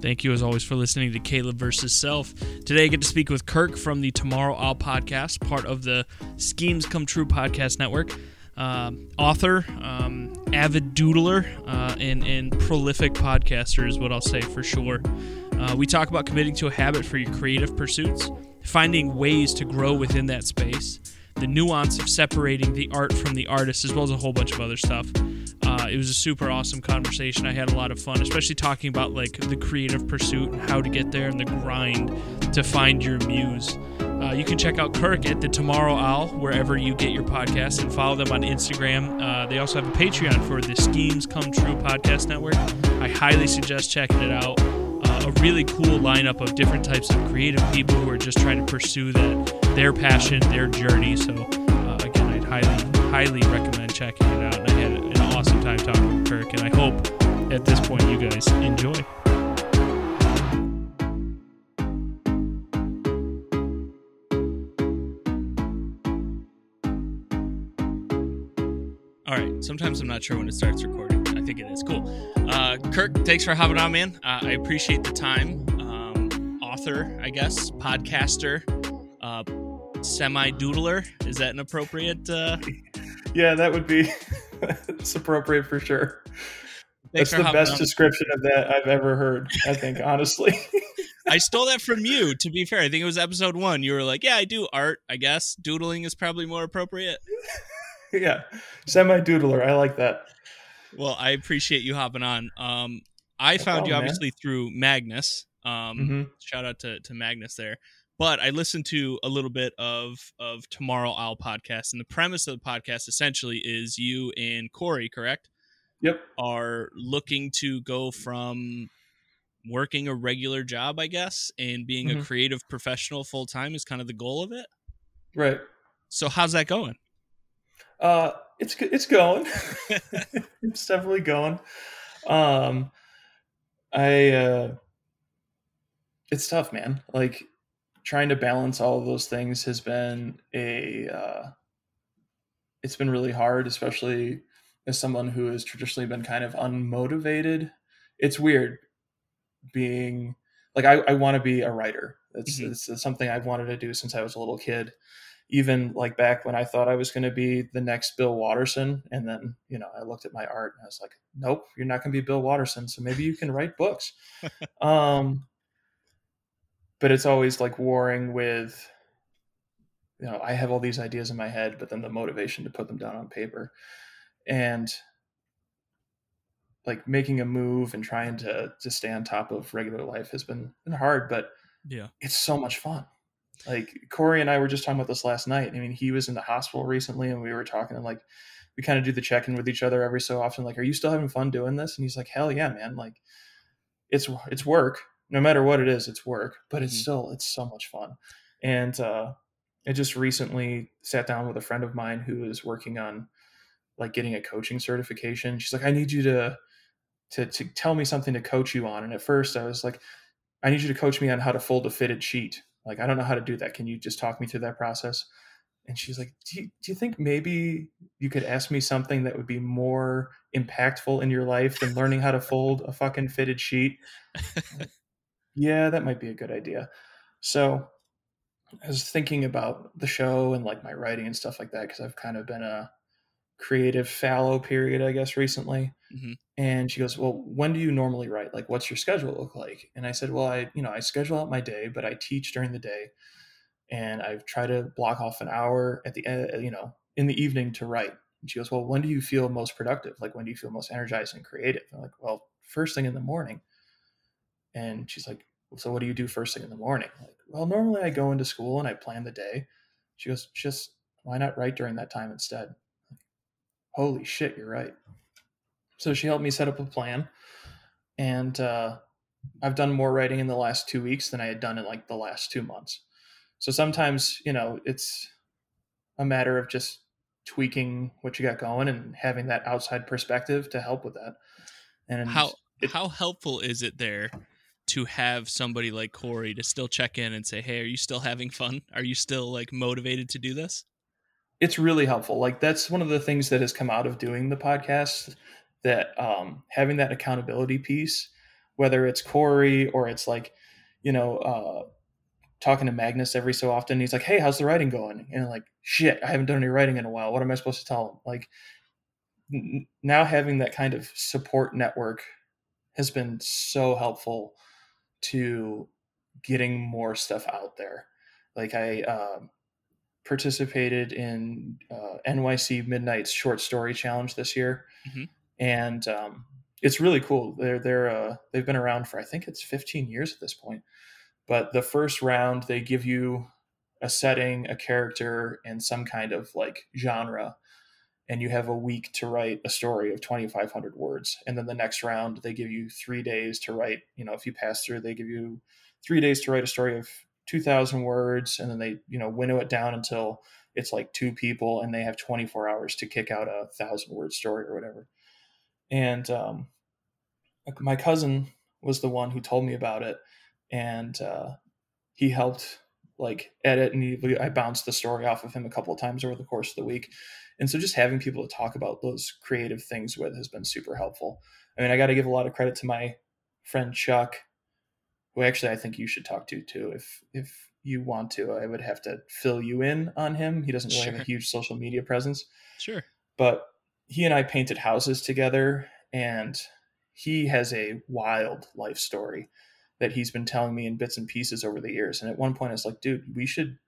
Thank you, as always, for listening to Caleb versus Self. Today, I get to speak with Kirk from the Tomorrow I'll podcast, part of the Schemes Come True podcast network. Uh, author, um, avid doodler, uh, and, and prolific podcaster is what I'll say for sure. Uh, we talk about committing to a habit for your creative pursuits, finding ways to grow within that space, the nuance of separating the art from the artist, as well as a whole bunch of other stuff. It was a super awesome conversation. I had a lot of fun, especially talking about like the creative pursuit and how to get there and the grind to find your muse. Uh, you can check out Kirk at the Tomorrow I'll wherever you get your podcasts and follow them on Instagram. Uh, they also have a Patreon for the Schemes Come True podcast network. I highly suggest checking it out. Uh, a really cool lineup of different types of creative people who are just trying to pursue that their passion, their journey. So uh, again, I'd highly, highly recommend checking it out. And I had time talking with Kirk, and I hope at this point you guys enjoy. All right. Sometimes I'm not sure when it starts recording. I think it is cool. Uh, Kirk, thanks for hopping on, man. Uh, I appreciate the time. Um, author, I guess, podcaster, uh, semi doodler. Is that an appropriate? Uh... Yeah, that would be. it's appropriate for sure. Thanks That's the best on. description of that I've ever heard. I think, honestly. I stole that from you. To be fair, I think it was episode one. You were like, "Yeah, I do art. I guess doodling is probably more appropriate." yeah, semi doodler. I like that. Well, I appreciate you hopping on. Um, I no found problem, you obviously man. through Magnus. Um, mm-hmm. Shout out to to Magnus there. But I listened to a little bit of of Tomorrow I'll podcast, and the premise of the podcast essentially is you and Corey, correct? Yep. Are looking to go from working a regular job, I guess, and being mm-hmm. a creative professional full time is kind of the goal of it. Right. So how's that going? Uh, it's it's going. it's definitely going. Um, I uh, it's tough, man. Like trying to balance all of those things has been a uh, it's been really hard, especially as someone who has traditionally been kind of unmotivated. It's weird being like I, I want to be a writer. It's, mm-hmm. it's, it's something I've wanted to do since I was a little kid even like back when I thought I was going to be the next Bill Watterson. And then, you know, I looked at my art and I was like, nope, you're not going to be Bill Watterson. So maybe you can write books. um, but it's always like warring with, you know, I have all these ideas in my head, but then the motivation to put them down on paper and like making a move and trying to, to stay on top of regular life has been, been hard, but yeah, it's so much fun like Corey and I were just talking about this last night. I mean, he was in the hospital recently, and we were talking and like we kind of do the check in with each other every so often. Like, are you still having fun doing this? And he's like, hell yeah, man. Like, it's it's work. No matter what it is, it's work, but it's mm-hmm. still it's so much fun. And uh, I just recently sat down with a friend of mine who is working on like getting a coaching certification. She's like, I need you to to to tell me something to coach you on. And at first, I was like, I need you to coach me on how to fold a fitted sheet like, I don't know how to do that. Can you just talk me through that process? And she's like, do you, do you think maybe you could ask me something that would be more impactful in your life than learning how to fold a fucking fitted sheet? yeah, that might be a good idea. So I was thinking about the show and like my writing and stuff like that because I've kind of been a creative fallow period, I guess, recently. Mm-hmm. And she goes, Well, when do you normally write? Like, what's your schedule look like? And I said, Well, I, you know, I schedule out my day, but I teach during the day. And I try to block off an hour at the end, you know, in the evening to write. And she goes, Well, when do you feel most productive? Like, when do you feel most energized and creative? I'm like, Well, first thing in the morning. And she's like, So what do you do first thing in the morning? Like, well, normally I go into school and I plan the day. She goes, Just why not write during that time instead? holy shit, you're right. So she helped me set up a plan. And uh, I've done more writing in the last two weeks than I had done in like the last two months. So sometimes, you know, it's a matter of just tweaking what you got going and having that outside perspective to help with that. And how it, how helpful is it there to have somebody like Corey to still check in and say, "Hey, are you still having fun? Are you still like motivated to do this?" it's really helpful. Like that's one of the things that has come out of doing the podcast that um, having that accountability piece whether it's Corey or it's like, you know, uh, talking to Magnus every so often. He's like, "Hey, how's the writing going?" And I'm like, "Shit, I haven't done any writing in a while. What am I supposed to tell him?" Like n- now having that kind of support network has been so helpful to getting more stuff out there. Like I uh, participated in uh, NYC Midnight's short story challenge this year, mm-hmm. and um, it's really cool. They're they're uh, they've been around for I think it's 15 years at this point. But the first round, they give you a setting, a character, and some kind of like genre, and you have a week to write a story of 2,500 words. And then the next round, they give you three days to write. You know, if you pass through, they give you three days to write a story of 2,000 words, and then they you know winnow it down until it's like two people, and they have 24 hours to kick out a thousand word story or whatever. And um, my cousin was the one who told me about it and uh, he helped like edit and he, I bounced the story off of him a couple of times over the course of the week. And so just having people to talk about those creative things with has been super helpful. I mean, I got to give a lot of credit to my friend Chuck, who actually I think you should talk to too. If, if you want to, I would have to fill you in on him. He doesn't really sure. have a huge social media presence. Sure. But he and I painted houses together and he has a wild life story that he's been telling me in bits and pieces over the years. And at one point, I was like, dude, we should,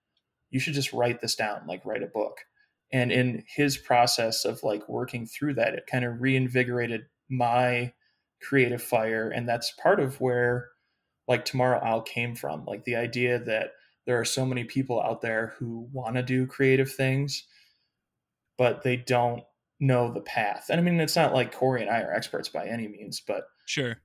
you should just write this down, like write a book. And in his process of like working through that, it kind of reinvigorated my creative fire. And that's part of where like Tomorrow I'll came from. Like the idea that there are so many people out there who want to do creative things, but they don't know the path. And I mean, it's not like Corey and I are experts by any means, but sure,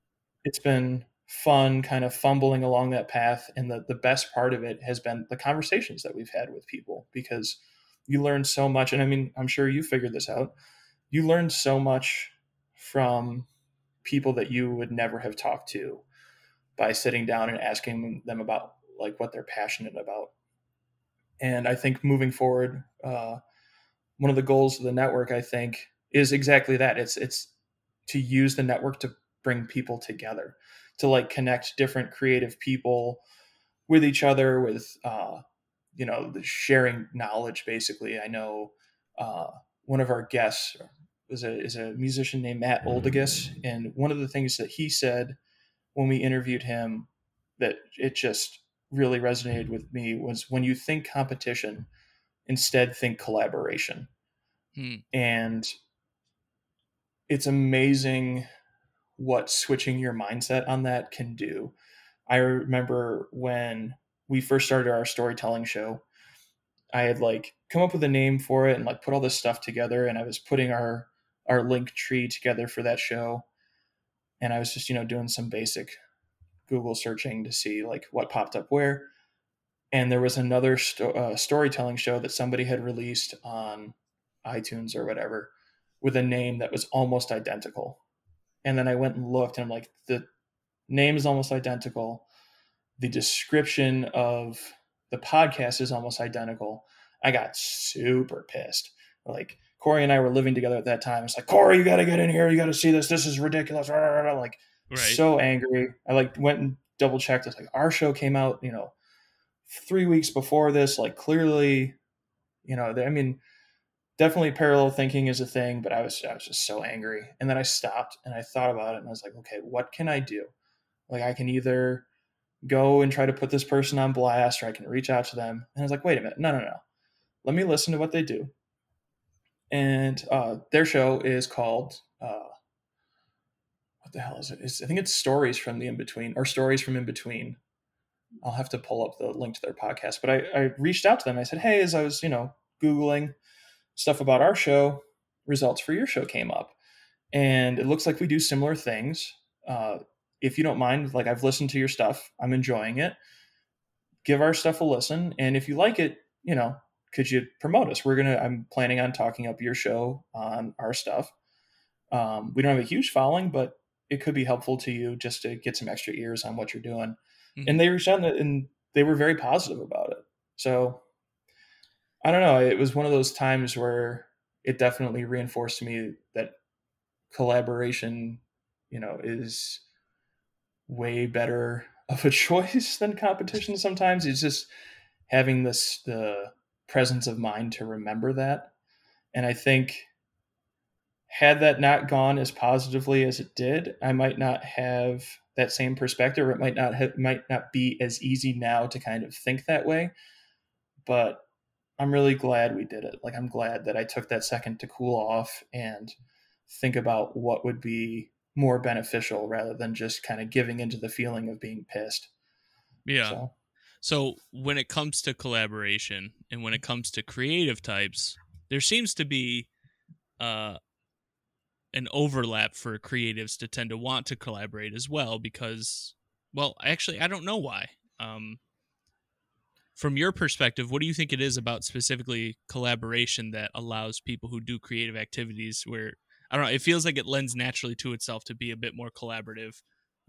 it's been fun kind of fumbling along that path and the, the best part of it has been the conversations that we've had with people because you learn so much and i mean i'm sure you figured this out you learn so much from people that you would never have talked to by sitting down and asking them about like what they're passionate about. And i think moving forward uh, one of the goals of the network i think is exactly that. It's it's to use the network to bring people together to like connect different creative people with each other with uh, you know the sharing knowledge basically i know uh, one of our guests is a, is a musician named matt oldigus and one of the things that he said when we interviewed him that it just really resonated with me was when you think competition instead think collaboration hmm. and it's amazing what switching your mindset on that can do. I remember when we first started our storytelling show, I had like come up with a name for it and like put all this stuff together and I was putting our our link tree together for that show and I was just, you know, doing some basic Google searching to see like what popped up where. And there was another sto- uh, storytelling show that somebody had released on iTunes or whatever with a name that was almost identical and then I went and looked, and I'm like, the name is almost identical. The description of the podcast is almost identical. I got super pissed. Like Corey and I were living together at that time. It's like Corey, you got to get in here. You got to see this. This is ridiculous. Like right. so angry. I like went and double checked. It's like our show came out, you know, three weeks before this. Like clearly, you know, I mean, definitely parallel thinking is a thing, but I was I was just so angry. And then I stopped and I thought about it and I was like, okay, what can I do? Like I can either go and try to put this person on blast or I can reach out to them. And I was like, wait a minute, no, no, no. Let me listen to what they do. And uh, their show is called uh, what the hell is it? It's, I think it's Stories from the In Between or Stories from In Between. I'll have to pull up the link to their podcast. But I, I reached out to them. I said, hey, as I was, you know, Googling stuff about our show, results for your show came up. And it looks like we do similar things. Uh, if you don't mind, like I've listened to your stuff, I'm enjoying it. Give our stuff a listen. And if you like it, you know, could you promote us? We're going to, I'm planning on talking up your show on our stuff. Um, we don't have a huge following, but it could be helpful to you just to get some extra ears on what you're doing. Mm-hmm. And they reached out and they were very positive about it. So I don't know. It was one of those times where it definitely reinforced to me that collaboration, you know, is way better of a choice than competition sometimes. It's just having this the presence of mind to remember that. And I think had that not gone as positively as it did, I might not have that same perspective. Or it might not have, might not be as easy now to kind of think that way. But I'm really glad we did it. Like I'm glad that I took that second to cool off and think about what would be more beneficial rather than just kind of giving into the feeling of being pissed. Yeah. So, so when it comes to collaboration and when it comes to creative types, there seems to be uh an overlap for creatives to tend to want to collaborate as well because well actually i don't know why um, from your perspective what do you think it is about specifically collaboration that allows people who do creative activities where i don't know it feels like it lends naturally to itself to be a bit more collaborative.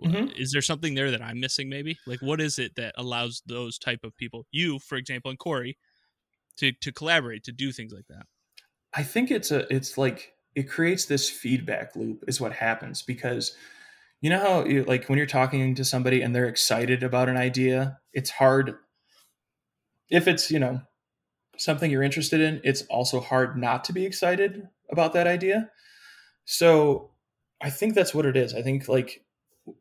Mm-hmm. is there something there that i'm missing maybe? Like what is it that allows those type of people you for example and corey to to collaborate to do things like that? I think it's a it's like it creates this feedback loop is what happens because you know how you, like when you're talking to somebody and they're excited about an idea it's hard if it's you know something you're interested in it's also hard not to be excited about that idea so i think that's what it is i think like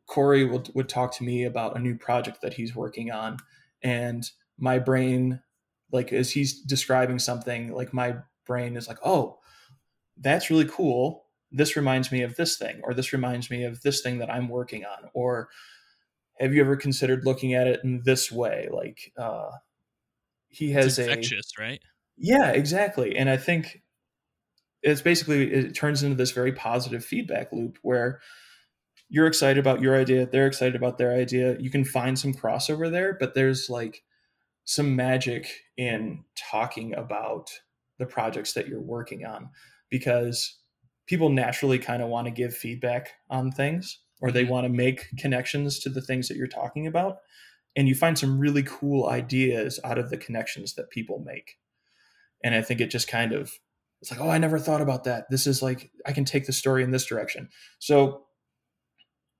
corey would, would talk to me about a new project that he's working on and my brain like as he's describing something like my brain is like oh that's really cool. This reminds me of this thing, or this reminds me of this thing that I'm working on. Or have you ever considered looking at it in this way? Like uh, he has it's infectious, a right? Yeah, exactly. And I think it's basically it turns into this very positive feedback loop where you're excited about your idea, they're excited about their idea. You can find some crossover there, but there's like some magic in talking about the projects that you're working on because people naturally kind of want to give feedback on things or they mm-hmm. want to make connections to the things that you're talking about and you find some really cool ideas out of the connections that people make. And i think it just kind of it's like oh i never thought about that. This is like i can take the story in this direction. So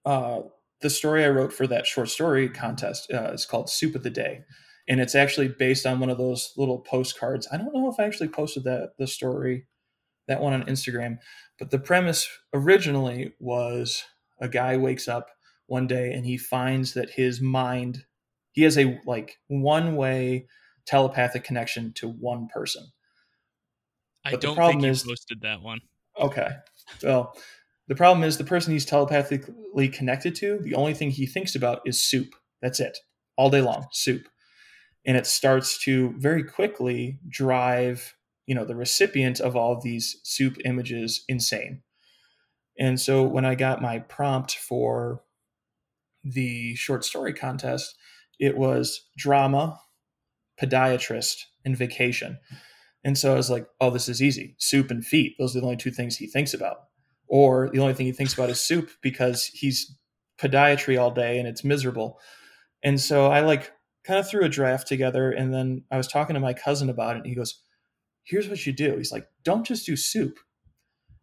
uh, the story i wrote for that short story contest uh, is called soup of the day. And it's actually based on one of those little postcards. I don't know if i actually posted that the story that one on Instagram. But the premise originally was a guy wakes up one day and he finds that his mind he has a like one way telepathic connection to one person. I but don't the problem think is, posted that one. Okay. Well, the problem is the person he's telepathically connected to, the only thing he thinks about is soup. That's it. All day long, soup. And it starts to very quickly drive you know the recipient of all of these soup images insane and so when i got my prompt for the short story contest it was drama podiatrist and vacation and so i was like oh this is easy soup and feet those are the only two things he thinks about or the only thing he thinks about is soup because he's podiatry all day and it's miserable and so i like kind of threw a draft together and then i was talking to my cousin about it and he goes here's what you do. He's like, don't just do soup.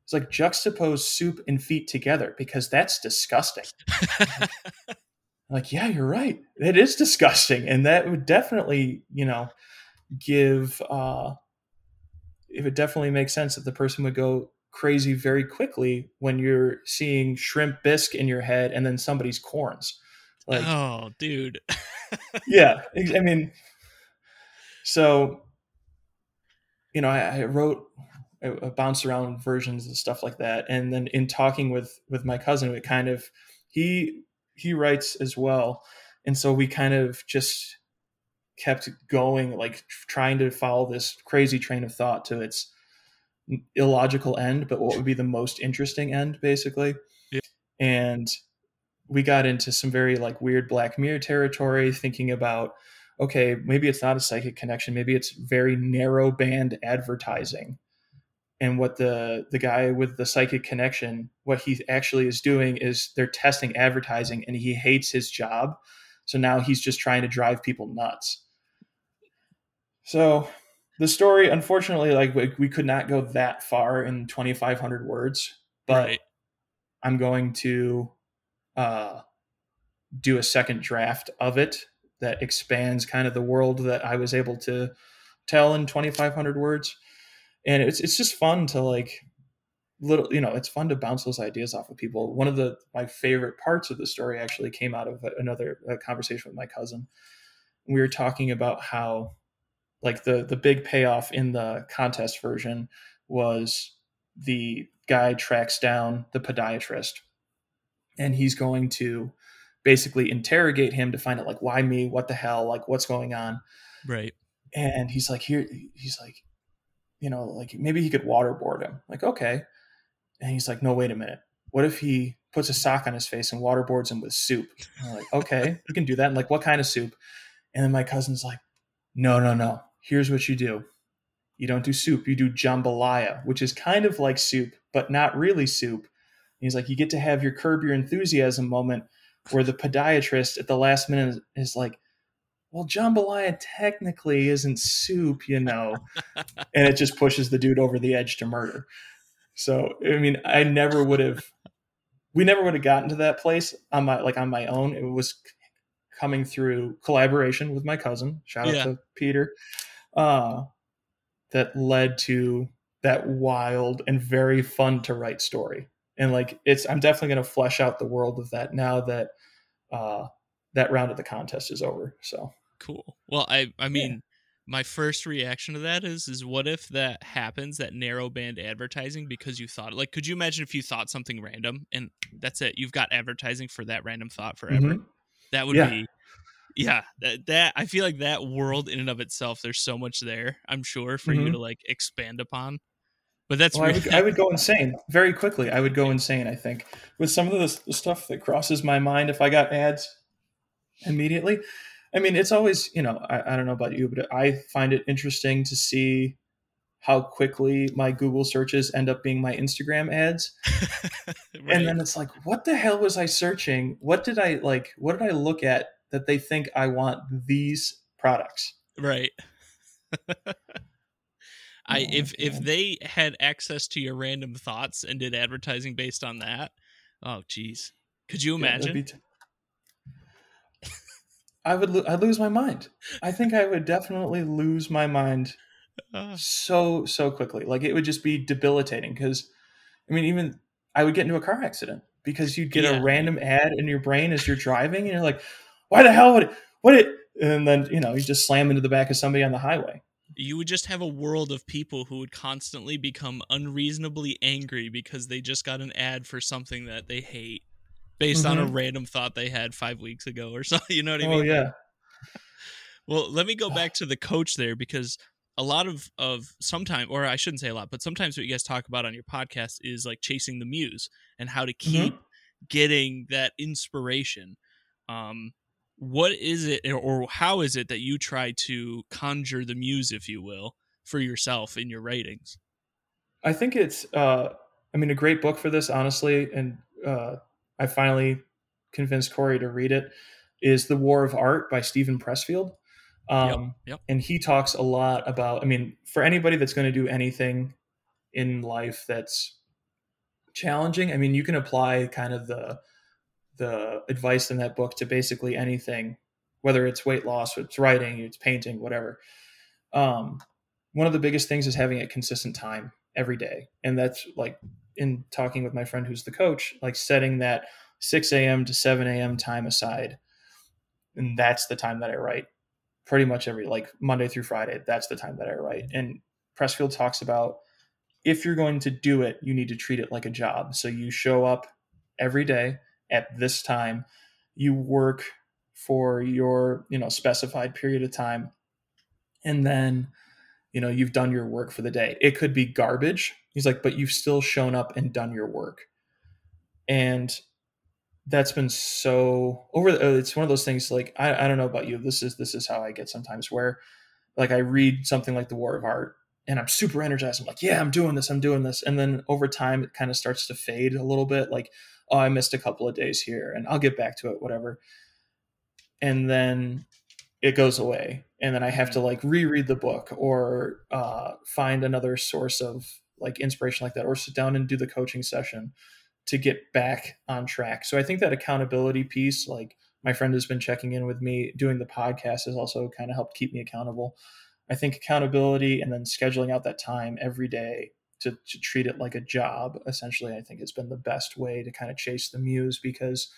It's like juxtapose soup and feet together because that's disgusting. like, yeah, you're right. It is disgusting. And that would definitely, you know, give uh it would definitely make sense that the person would go crazy very quickly when you're seeing shrimp bisque in your head and then somebody's corns. Like, oh, dude. yeah, I mean, so you know, I, I wrote, I, I bounced around versions and stuff like that, and then in talking with with my cousin, it kind of he he writes as well, and so we kind of just kept going, like trying to follow this crazy train of thought to its illogical end, but what would be the most interesting end, basically. Yeah. And we got into some very like weird Black Mirror territory, thinking about okay, maybe it's not a psychic connection, maybe it's very narrow band advertising. And what the the guy with the psychic connection, what he actually is doing is they're testing advertising and he hates his job. So now he's just trying to drive people nuts. So the story, unfortunately, like we, we could not go that far in 2,500 words, but right. I'm going to uh, do a second draft of it that expands kind of the world that I was able to tell in 2500 words and it's it's just fun to like little you know it's fun to bounce those ideas off of people. One of the my favorite parts of the story actually came out of another conversation with my cousin. We were talking about how like the the big payoff in the contest version was the guy tracks down the podiatrist and he's going to basically interrogate him to find out like why me? What the hell? Like what's going on? Right. And he's like here he's like you know like maybe he could waterboard him. Like okay. And he's like no wait a minute. What if he puts a sock on his face and waterboards him with soup? Like okay you can do that. And like what kind of soup? And then my cousin's like no no no. Here's what you do. You don't do soup. You do jambalaya which is kind of like soup but not really soup. And he's like you get to have your curb your enthusiasm moment where the podiatrist at the last minute is like, well, jambalaya technically isn't soup, you know, and it just pushes the dude over the edge to murder. So, I mean, I never would have, we never would have gotten to that place on my, like on my own. It was coming through collaboration with my cousin. Shout out yeah. to Peter. Uh, that led to that wild and very fun to write story and like it's i'm definitely going to flesh out the world of that now that uh that round of the contest is over so cool well i i mean yeah. my first reaction to that is is what if that happens that narrow band advertising because you thought like could you imagine if you thought something random and that's it you've got advertising for that random thought forever mm-hmm. that would yeah. be yeah that, that i feel like that world in and of itself there's so much there i'm sure for mm-hmm. you to like expand upon but that's well, really- I, would, I, would, go insane very quickly. I would go insane. I think with some of the, the stuff that crosses my mind if I got ads immediately. I mean, it's always you know I, I don't know about you, but I find it interesting to see how quickly my Google searches end up being my Instagram ads. right. And then it's like, what the hell was I searching? What did I like? What did I look at that they think I want these products? Right. I oh, if if they had access to your random thoughts and did advertising based on that, oh geez, could you imagine? Yeah, I would lo- I'd lose my mind. I think I would definitely lose my mind uh, so so quickly. Like it would just be debilitating because I mean even I would get into a car accident because you'd get yeah. a random ad in your brain as you're driving and you're like, why the hell would it what it and then you know you just slam into the back of somebody on the highway you would just have a world of people who would constantly become unreasonably angry because they just got an ad for something that they hate based mm-hmm. on a mm-hmm. random thought they had five weeks ago or something. You know what I oh, mean? Oh yeah. well, let me go back to the coach there because a lot of of sometimes or I shouldn't say a lot, but sometimes what you guys talk about on your podcast is like chasing the muse and how to keep mm-hmm. getting that inspiration. Um what is it or how is it that you try to conjure the muse if you will for yourself in your writings i think it's uh i mean a great book for this honestly and uh i finally convinced corey to read it is the war of art by Steven Pressfield um yep, yep. and he talks a lot about i mean for anybody that's going to do anything in life that's challenging i mean you can apply kind of the the advice in that book to basically anything, whether it's weight loss, it's writing, it's painting, whatever. Um, one of the biggest things is having a consistent time every day. And that's like in talking with my friend who's the coach, like setting that 6 a.m. to 7 a.m. time aside. And that's the time that I write pretty much every, like Monday through Friday. That's the time that I write. And Pressfield talks about if you're going to do it, you need to treat it like a job. So you show up every day at this time you work for your you know specified period of time and then you know you've done your work for the day it could be garbage he's like but you've still shown up and done your work and that's been so over the, uh, it's one of those things like I, I don't know about you this is this is how i get sometimes where like i read something like the war of art and i'm super energized i'm like yeah i'm doing this i'm doing this and then over time it kind of starts to fade a little bit like oh, I missed a couple of days here and I'll get back to it, whatever. And then it goes away. And then I have to like reread the book or uh, find another source of like inspiration like that or sit down and do the coaching session to get back on track. So I think that accountability piece, like my friend has been checking in with me. Doing the podcast has also kind of helped keep me accountable. I think accountability and then scheduling out that time every day to, to treat it like a job, essentially, I think has been the best way to kind of chase the muse because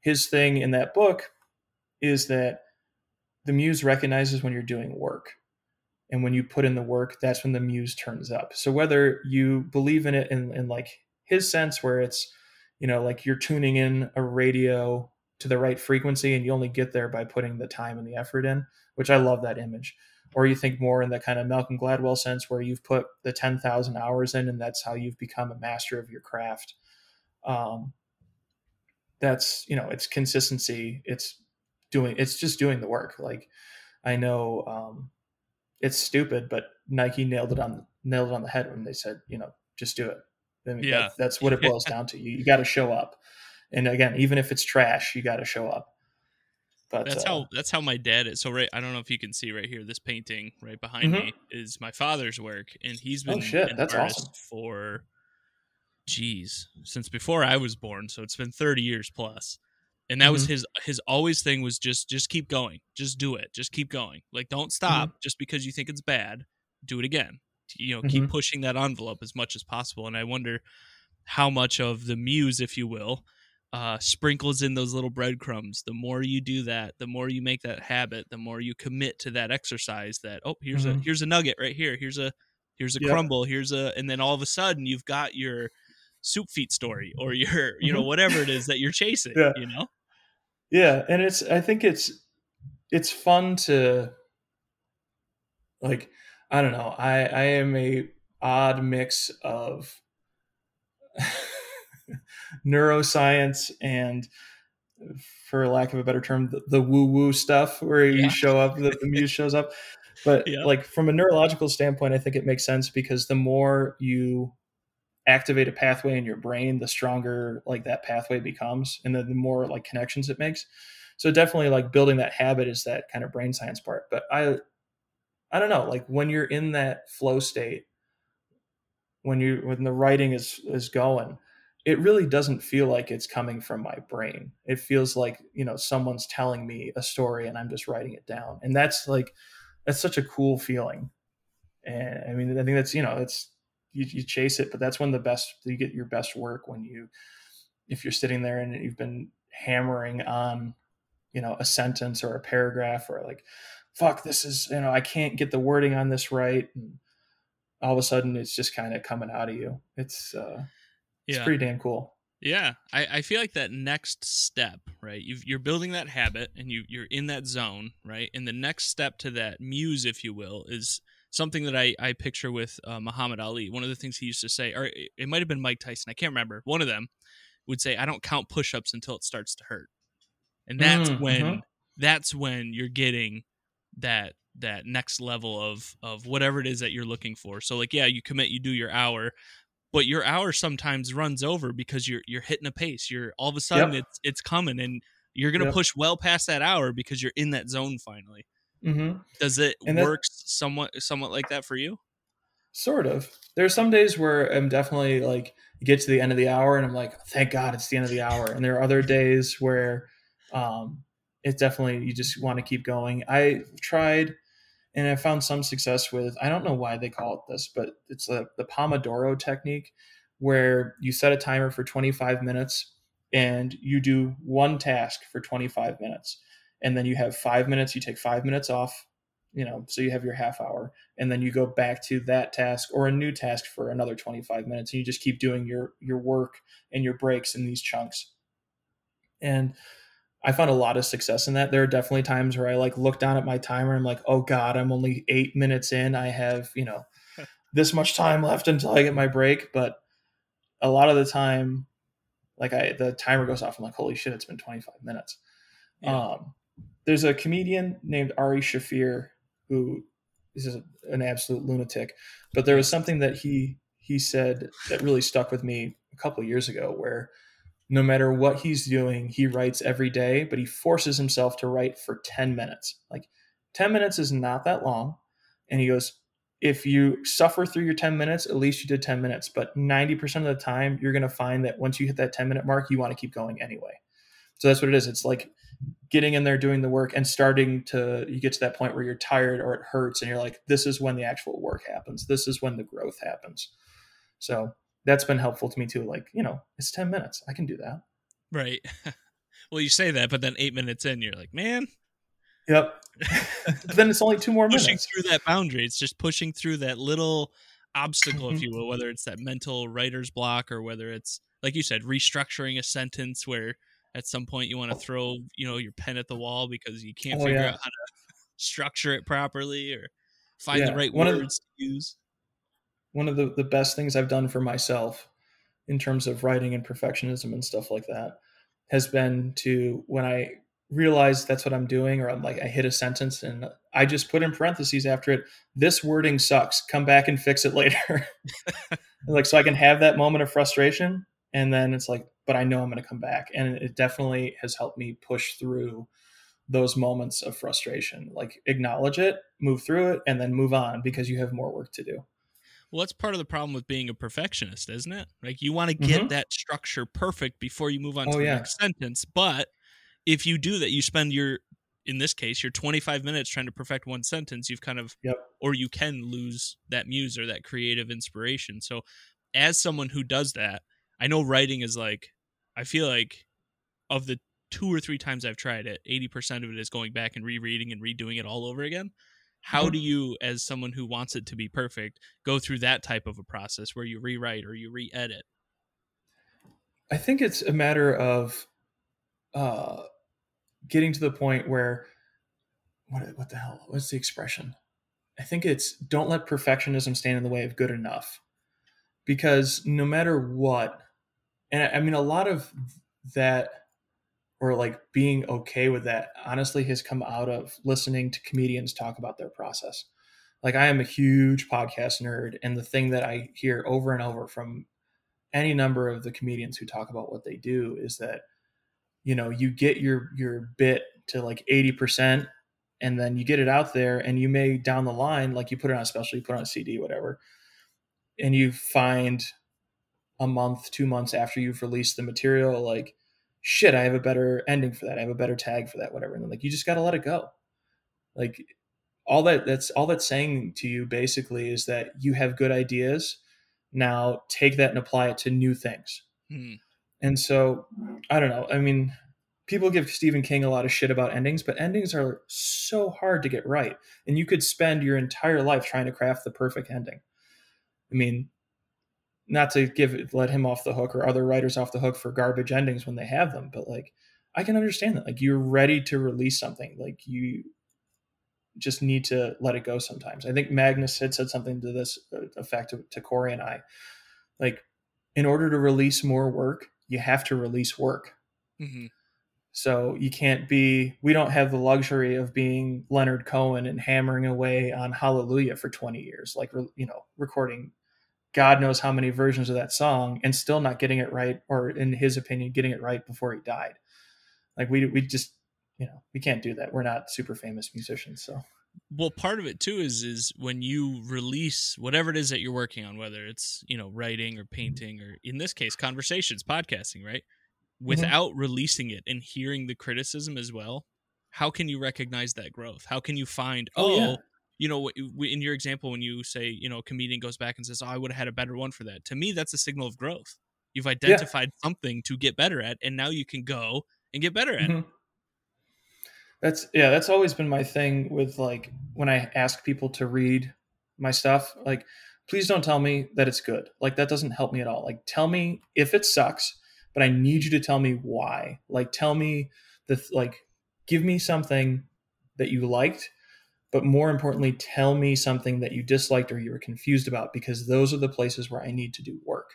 his thing in that book is that the muse recognizes when you're doing work. And when you put in the work, that's when the muse turns up. So whether you believe in it in, in like his sense, where it's, you know, like you're tuning in a radio to the right frequency and you only get there by putting the time and the effort in, which I love that image or you think more in the kind of Malcolm Gladwell sense where you've put the 10,000 hours in and that's how you've become a master of your craft. Um, that's, you know, it's consistency. It's doing, it's just doing the work. Like I know, um, it's stupid, but Nike nailed it on, nailed it on the head when they said, you know, just do it. I mean, yeah. That, that's what it boils down to. You, you got to show up. And again, even if it's trash, you got to show up. But that's uh, how that's how my dad is. So right, I don't know if you can see right here. This painting right behind mm-hmm. me is my father's work, and he's been oh, shit, that's awesome. for, geez, since before I was born. So it's been thirty years plus, and that mm-hmm. was his his always thing was just just keep going, just do it, just keep going. Like don't stop mm-hmm. just because you think it's bad. Do it again. You know, keep mm-hmm. pushing that envelope as much as possible. And I wonder how much of the muse, if you will, uh, sprinkles in those little breadcrumbs. The more you do that, the more you make that habit, the more you commit to that exercise. That oh, here's mm-hmm. a here's a nugget right here. Here's a here's a yep. crumble. Here's a and then all of a sudden you've got your soup feet story or your you know mm-hmm. whatever it is that you're chasing. yeah. You know. Yeah, and it's I think it's it's fun to like I don't know. I I am a odd mix of neuroscience and for lack of a better term the, the woo woo stuff where you yeah. show up the, the muse shows up but yeah. like from a neurological standpoint i think it makes sense because the more you activate a pathway in your brain the stronger like that pathway becomes and then the more like connections it makes so definitely like building that habit is that kind of brain science part but i i don't know like when you're in that flow state when you when the writing is is going it really doesn't feel like it's coming from my brain. It feels like, you know, someone's telling me a story and I'm just writing it down. And that's like, that's such a cool feeling. And I mean, I think that's, you know, it's, you, you chase it, but that's when the best, you get your best work when you, if you're sitting there and you've been hammering on, you know, a sentence or a paragraph or like, fuck, this is, you know, I can't get the wording on this right. And all of a sudden it's just kind of coming out of you. It's, uh, it's yeah. pretty damn cool. Yeah, I, I feel like that next step, right? you are building that habit and you you're in that zone, right? And the next step to that muse, if you will, is something that I I picture with uh, Muhammad Ali. One of the things he used to say, or it might have been Mike Tyson, I can't remember. One of them would say, "I don't count push-ups until it starts to hurt," and that's mm, when mm-hmm. that's when you're getting that that next level of of whatever it is that you're looking for. So like yeah, you commit, you do your hour, but your hour sometimes runs over because you're you're hitting a pace. You're all of a sudden yep. it's it's coming and you're gonna yep. push well past that hour because you're in that zone finally. Mm-hmm. Does it and work somewhat somewhat like that for you? Sort of. There are some days where I'm definitely like get to the end of the hour and I'm like, thank God it's the end of the hour. And there are other days where um, it's definitely you just want to keep going. I tried and I found some success with I don't know why they call it this, but it's a, the Pomodoro technique where you set a timer for 25 minutes and you do one task for 25 minutes and then you have 5 minutes you take 5 minutes off you know so you have your half hour and then you go back to that task or a new task for another 25 minutes and you just keep doing your your work and your breaks in these chunks and I found a lot of success in that. There are definitely times where I like look down at my timer. And I'm like, oh God, I'm only eight minutes in. I have, you know, this much time left until I get my break. But a lot of the time, like I, the timer goes off. I'm like, holy shit, it's been 25 minutes. Yeah. Um, there's a comedian named Ari Shaffir who is an absolute lunatic. But there was something that he he said that really stuck with me a couple years ago, where no matter what he's doing, he writes every day, but he forces himself to write for 10 minutes. Like 10 minutes is not that long. And he goes, if you suffer through your 10 minutes, at least you did 10 minutes. But 90% of the time, you're going to find that once you hit that 10 minute mark, you want to keep going anyway. So that's what it is. It's like getting in there, doing the work, and starting to you get to that point where you're tired or it hurts, and you're like, this is when the actual work happens. This is when the growth happens. So that's been helpful to me too. Like, you know, it's 10 minutes. I can do that. Right. well, you say that, but then eight minutes in, you're like, man. Yep. then it's only two more pushing minutes. through that boundary. It's just pushing through that little obstacle, if Mhm. you will, whether it's that mental writer's block or whether it's, like you said, restructuring a sentence where at some point you want to oh. throw, you know, your pen at the wall because you can't Oh, figure yeah. out how to structure it properly or find Yeah. the right One of the- words to use. One of the, the best things I've done for myself in terms of writing and perfectionism and stuff like that has been to when I realize that's what I'm doing, or I'm like, I hit a sentence and I just put in parentheses after it, this wording sucks. Come back and fix it later. like, so I can have that moment of frustration. And then it's like, but I know I'm going to come back. And it definitely has helped me push through those moments of frustration. Like, acknowledge it, move through it, and then move on because you have more work to do. Well, that's part of the problem with being a perfectionist, isn't it? Like you want to get Mhm. that structure perfect before you move on Oh, to the yeah. next sentence. But if you do that, you spend your, in this case, your 25 minutes trying to perfect one sentence, you've kind of, Yep. or you can lose that muse or that creative inspiration. So, as someone who does that, I know writing is like, I feel like of the two or three times I've tried it, 80% of it is going back and rereading and redoing it all over again. How Mhm. do you, as someone who wants it to be perfect, go through that type of a process where you rewrite or you re-edit? I think it's a matter of uh, getting to the point where what what the hell? What's the expression? I think it's don't let perfectionism stand in the way of good enough, because no matter what, and I- mean a lot of that, or like being okay with that, honestly has come out of listening to comedians talk about their process. Like I am a huge podcast nerd, and the thing that I hear over and over from any number of the comedians who talk about what they do is that you know you get your your bit to like 80% and then you get it out there and you may down the line like you put it on a special you put it on a cd whatever and you find a month two months after you've released the material like shit i have a better ending for that i have a better tag for that whatever and then, like you just got to let it go like all that that's all that's saying to you basically is that you have good ideas now take that and apply it to new things Hmm. and so I don't know. I mean, people give Stephen King a lot of shit about endings, but endings are so hard to get right. And you could spend your entire life trying to craft the perfect ending. I mean, not to give let him off the hook or other writers off the hook for garbage endings when they have them, but like I can understand that. Like you're ready to release something. Like you just need to let it go sometimes. I think Magnus had said something to this effect to, to Corey and I. Like in order to release more work, you have to release work. Mhm. So you can't be, we don't have the luxury of being Leonard Cohen and hammering away on Hallelujah for 20 years, like, you know, recording God knows how many versions of that song and still not getting it right, or in his opinion, getting it right before he died. Like, we, we just, you know, we can't do that. We're not super famous musicians. So, well part of it too is is when you release whatever it is that you're working on whether it's you know writing or painting or in this case conversations podcasting right mm-hmm. without releasing it and hearing the criticism as well how can you recognize that growth how can you find Oh, oh, yeah. You know in your example when you say you know a comedian goes back and says oh i would have had a better one for that to me that's a signal of growth you've identified something to get better at and now you can go and get better at it Mhm. That's yeah, that's always been my thing with like when I ask people to read my stuff, like please don't tell me that it's good. Like that doesn't help me at all. Like tell me if it sucks, but I need you to tell me why. Like tell me the like give me something that you liked, but more importantly tell me something that you disliked or you were confused about because those are the places where I need to do work.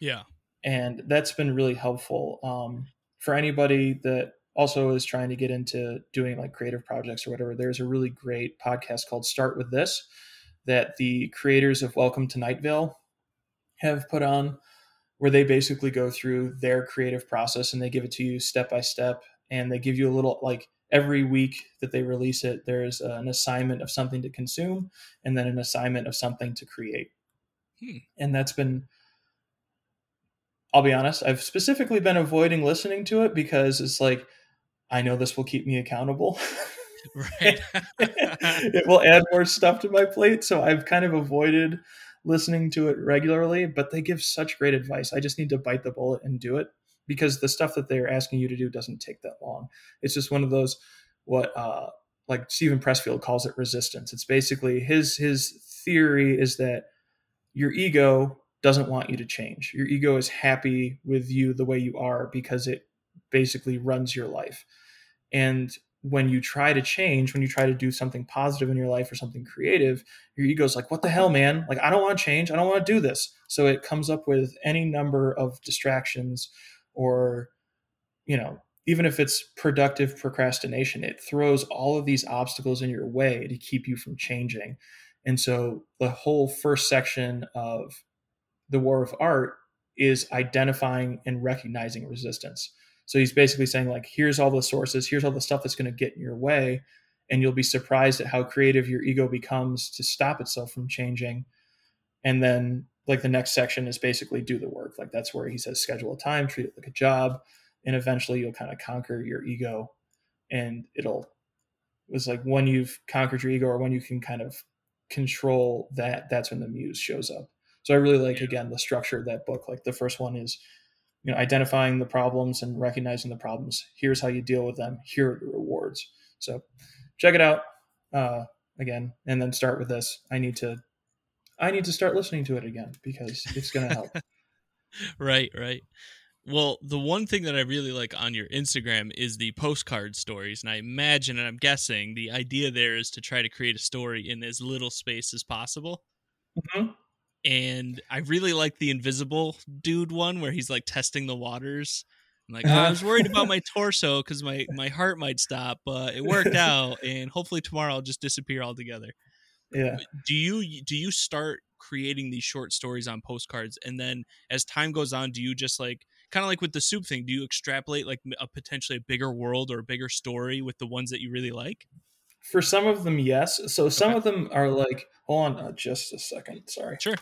Yeah. And that's been really helpful um, for anybody that also is trying to get into doing like creative projects or whatever there's a really great podcast called start with this that the creators of welcome to night vale have put on where they basically go through their creative process and they give it to you step by step and they give you a little like every week that they release it there's an assignment of something to consume and then an assignment of something to create Hmm. and that's been I'll be honest, I've specifically been avoiding listening to it because it's like I know this will keep me accountable. Right. it will add more stuff to my plate, so I've kind of avoided listening to it regularly, but they give such great advice. I just need to bite the bullet and do it because the stuff that they're asking you to do doesn't take that long. It's just one of those what uh like Steven Pressfield calls it resistance. It's basically his his theory is that your ego doesn't want you to change. Your ego is happy with you the way you are because it basically runs your life. And when you try to change, when you try to do something positive in your life or something creative, your ego's like, what the hell, man? Like, I don't want to change. I don't want to do this. So it comes up with any number of distractions or, you know, even if it's productive procrastination, it throws all of these obstacles in your way to keep you from changing. And so the whole first section of the War of Art is identifying and recognizing resistance. So he's basically saying, like, here's all the sources, here's all the stuff that's going to get in your way. And you'll be surprised at how creative your ego becomes to stop itself from changing. And then, like, the next section is basically do the work. Like, that's where he says, schedule a time, treat it like a job and eventually you'll kind of conquer your ego. And it'll was like when you've conquered your ego or when you can kind of control that that's when the muse shows up. So i really like again the structure of that book. Like the first one is you know identifying the problems and recognizing the problems. Here's how you deal with them. Here are the rewards. So check it out uh, again and then start with this. I need to i need to start listening to it again because it's going to help right right well, the one thing that I really like on your Instagram is the postcard stories. And I imagine and I'm guessing the idea there is to try to create a story in as little space as possible. Mm-hmm. And I really like the invisible dude one where he's like testing the waters. I'm like, uh-huh. I was worried about my torso because my, my heart might stop, but it worked out. And hopefully tomorrow I'll just disappear altogether. Yeah. Do you do you start creating these short stories on postcards and then as time goes on do you just like kind of like with the soup thing do you extrapolate like a potentially a bigger world or a bigger story with the ones that you really like? For some of them yes. So some okay. of them are like hold on uh, just a second sorry. Sure.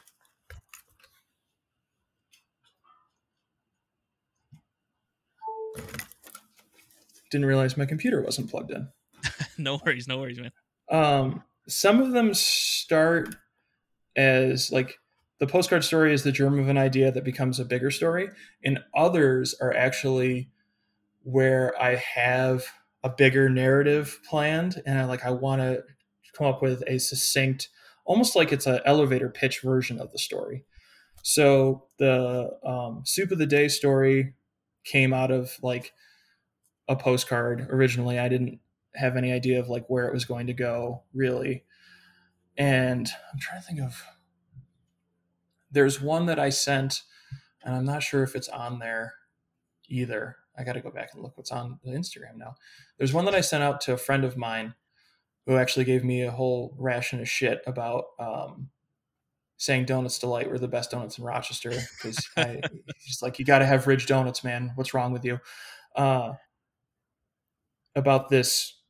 Didn't realize my computer wasn't plugged in. No worries no worries man. Um some of them start as like the postcard story is the germ of an idea that becomes a bigger story and others are actually where i have a bigger narrative planned and i like i want to come up with a succinct almost like it's an elevator pitch version of the story. So the um, soup of the day story came out of like a postcard originally. I didn't have any idea of like where it was going to go really and i'm trying to think of there's one that I sent, and I'm not sure if it's on there either. I got to go back and look what's on the Instagram now. There's one that I sent out to a friend of mine who actually gave me a whole ration of shit about um, saying Donuts Delite were the best donuts in Rochester because he's like, you got to have Ridge Donuts, man. What's wrong with you? Uh, about this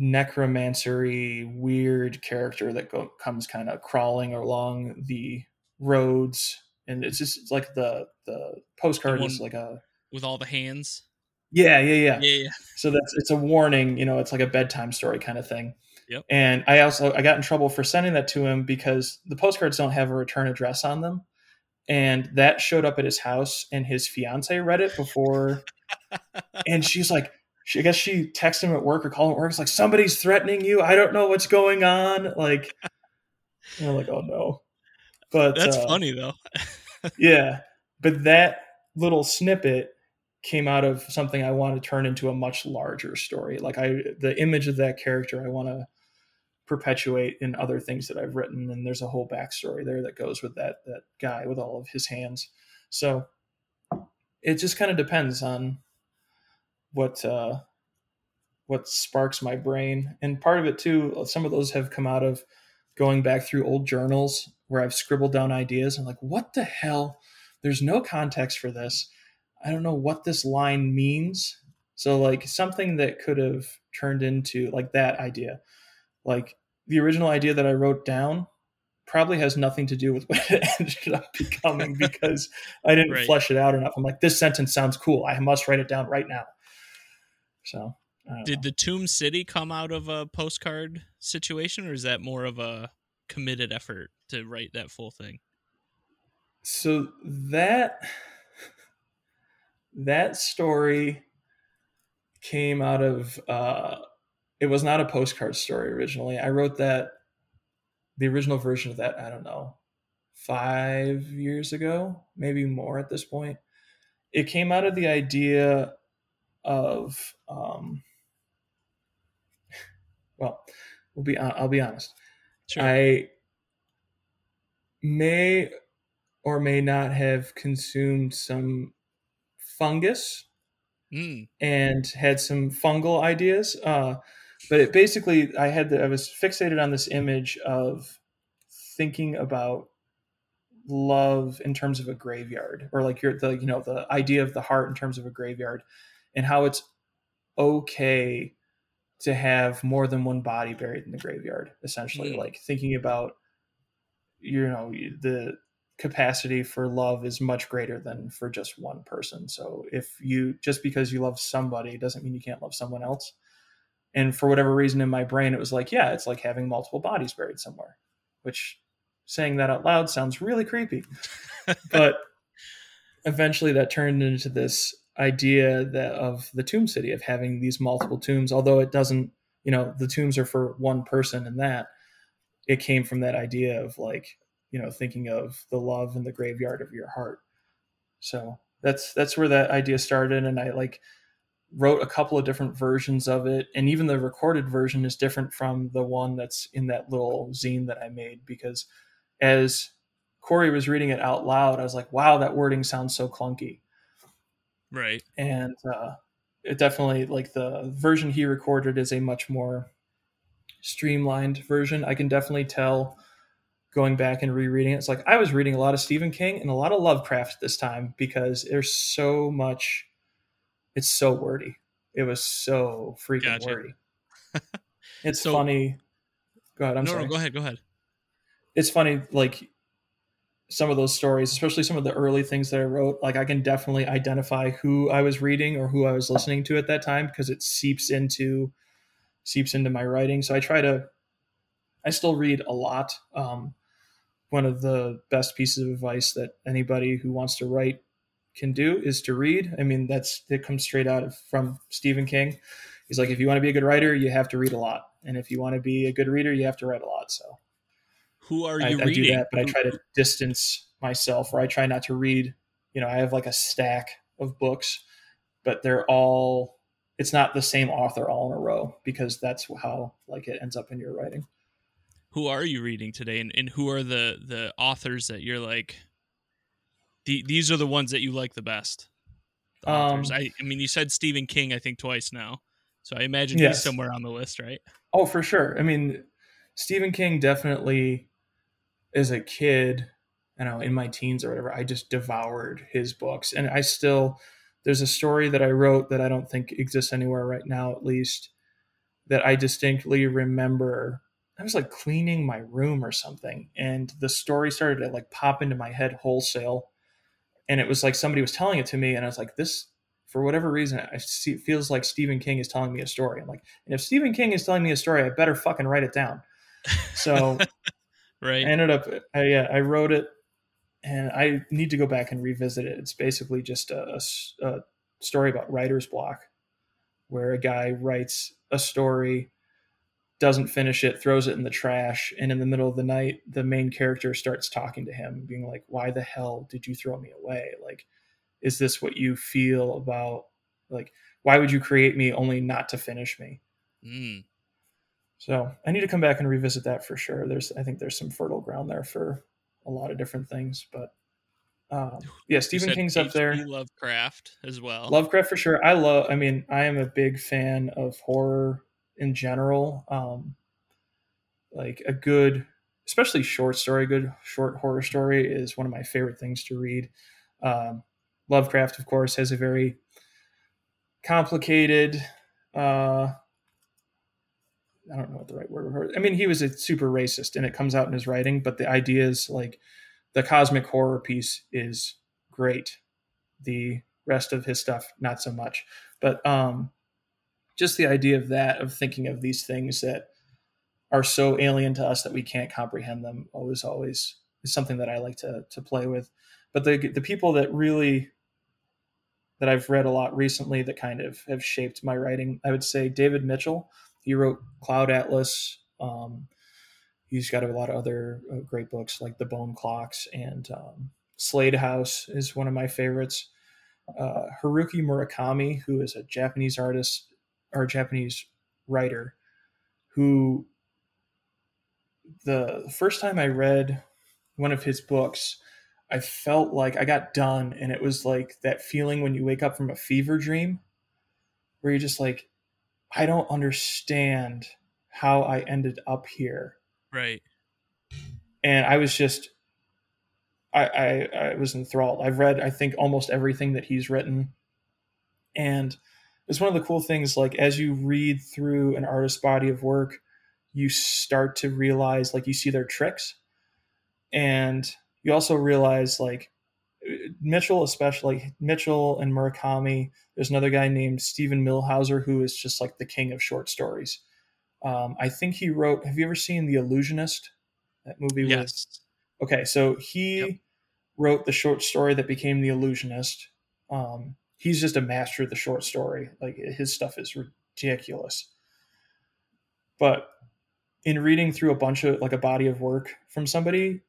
necromancery weird character that go, comes kind of crawling along the roads, and it's just it's like the the postcard the is like a with all the hands. Yeah, yeah, yeah, yeah, yeah. So that's it's a warning. You know, it's like a bedtime story kind of thing. Yep. And I also I got in trouble for sending that to him because the postcards don't have a return address on them, and that showed up at his house, and his fiance read it before, and she's like, she, I guess she texted him at work or called him at work. It's like somebody's threatening you. I don't know what's going on. Like, I'm like, oh no. But that's uh, funny though. yeah, but that little snippet came out of something I want to turn into a much larger story. Like I, the image of that character, I want to perpetuate in other things that I've written, and there's a whole backstory there that goes with that that guy with all of his hands. So it just kind of depends on what uh, what sparks my brain, and part of it too. Some of those have come out of going back through old journals where I've scribbled down ideas. I'm like, what the hell? There's no context for this. I don't know what this line means. So, like, something that could have turned into like that idea. Like, the original idea that I wrote down probably has nothing to do with what it ended up becoming because I didn't Right. flesh it out enough. I'm like, this sentence sounds cool. I must write it down right now. So Did know. the Tomb City come out of a postcard situation, or is that more of a committed effort to write that full thing? so that that story came out of uh it was not a postcard story originally i wrote that the original version of that i don't know five years ago maybe more at this point it came out of the idea of um well we'll be i'll be honest Sure. I may or may not have consumed some fungus Mm, and had some fungal ideas. Uh, but it basically, I had the, I was fixated on this image of thinking about love in terms of a graveyard, or like your the you know the idea of the heart in terms of a graveyard, and how it's okay to have more than one body buried in the graveyard. Essentially, Mm. like thinking about you know the capacity for love is much greater than for just one person. So if you just because you love somebody doesn't mean you can't love someone else. And for whatever reason in my brain it was like, yeah, it's like having multiple bodies buried somewhere, which saying that out loud sounds really creepy. but eventually that turned into this idea that of the tomb city of having these multiple tombs although it doesn't you know the tombs are for one person and that it came from that idea of like you know thinking of the love in the graveyard of your heart. So that's that's where that idea started and i like wrote a couple of different versions of it and even the recorded version is different from the one that's in that little zine that i made because as corey was reading it out loud i was like wow that wording sounds so clunky right. and uh, it definitely like the version he recorded is a much more streamlined version i can definitely tell going back and rereading it it's like i was reading a lot of stephen king and a lot of lovecraft this time because there's so much it's so wordy it was so freaking Gotcha. wordy it's So- funny go ahead i'm no, sorry no, go ahead. Go ahead. it's funny like some of those stories especially some of the early things that i wrote like i can definitely identify who i was reading or who i was listening to at that time because it seeps into seeps into my writing. So i try to i still read a lot. Um, one of the best pieces of advice that anybody who wants to write can do is to read. I mean that's it comes straight out of from stephen king. He's like if you want to be a good writer you have to read a lot. And if you want to be a good reader you have to write a lot. So Who are I, you I reading? do that, but I try to distance myself, or I try not to read. You know, I have like a stack of books, but they're all. It's not the same author all in a row because that's how like it ends up in your writing. who are you reading today and, and who are the the authors that you're like the, these are the ones that you like the best the. Um, I, I mean you said stephen king i think twice now so i imagine Yes. he's somewhere on the list right Oh, for sure. I mean, Stephen King definitely, as a kid, you know, in my teens or whatever, I just devoured his books, and I still. There's a story that I wrote that I don't think exists anywhere right now, at least, that I distinctly remember. I was like cleaning my room or something, and the story started to like pop into my head wholesale, and it was like somebody was telling it to me, and I was like, this. For whatever reason, I see, it feels like Stephen King is telling me a story. I'm like, and if Stephen King is telling me a story, I better fucking write it down. So right I ended up, I, yeah, I wrote it, and I need to go back and revisit it. It's basically just a story about writer's block, where a guy writes a story, doesn't finish it, throws it in the trash, and in the middle of the night, the main character starts talking to him, being like, "Why the hell did you throw me away? Like, is this what you feel about? Like, why would you create me only not to finish me?" Mm. So I need to come back and revisit that for sure. There's, I think there's some fertile ground there for a lot of different things, but um, yeah, Stephen King's up there. Lovecraft as well Lovecraft for sure. I love. I mean, I am a big fan of horror in general. Um, like a good, especially short story, good short horror story is one of my favorite things to read. Um, Lovecraft, of course, has a very complicated uh, I don't know what the right word. I mean, he was a super racist, and it comes out in his writing. But the idea is like the cosmic horror piece is great. The rest of his stuff, not so much. But um, just the idea of that, of thinking of these things that are so alien to us that we can't comprehend them, always, always is something that I like to to play with. But the the people that really that I've read a lot recently that kind of have shaped my writing, I would say David Mitchell. He wrote Cloud Atlas. Um, he's got a lot of other uh, great books like The Bone Clocks and um, Slade House is one of my favorites. Uh, Haruki Murakami, who is a Japanese artist or Japanese writer, who the first time I read one of his books, I felt like I got done, and it was like that feeling when you wake up from a fever dream, where you're just like, I don't understand how I ended up here. Right. And I was just, I, I, I was enthralled. I've read, I think, almost everything that he's written, and it's one of the cool things. Like as you read through an artist's body of work, you start to realize, like, you see their tricks, and you also realize like Mitchell, especially Mitchell and Murakami. There's another guy named Steven Millhauser who is just like the king of short stories. Um, I think he wrote. Have you ever seen The Illusionist? That movie. Yes. With, okay, so he yep. wrote the short story that became The Illusionist. Um, he's just a master of the short story. Like his stuff is ridiculous. But in reading through a bunch of like a body of work from somebody,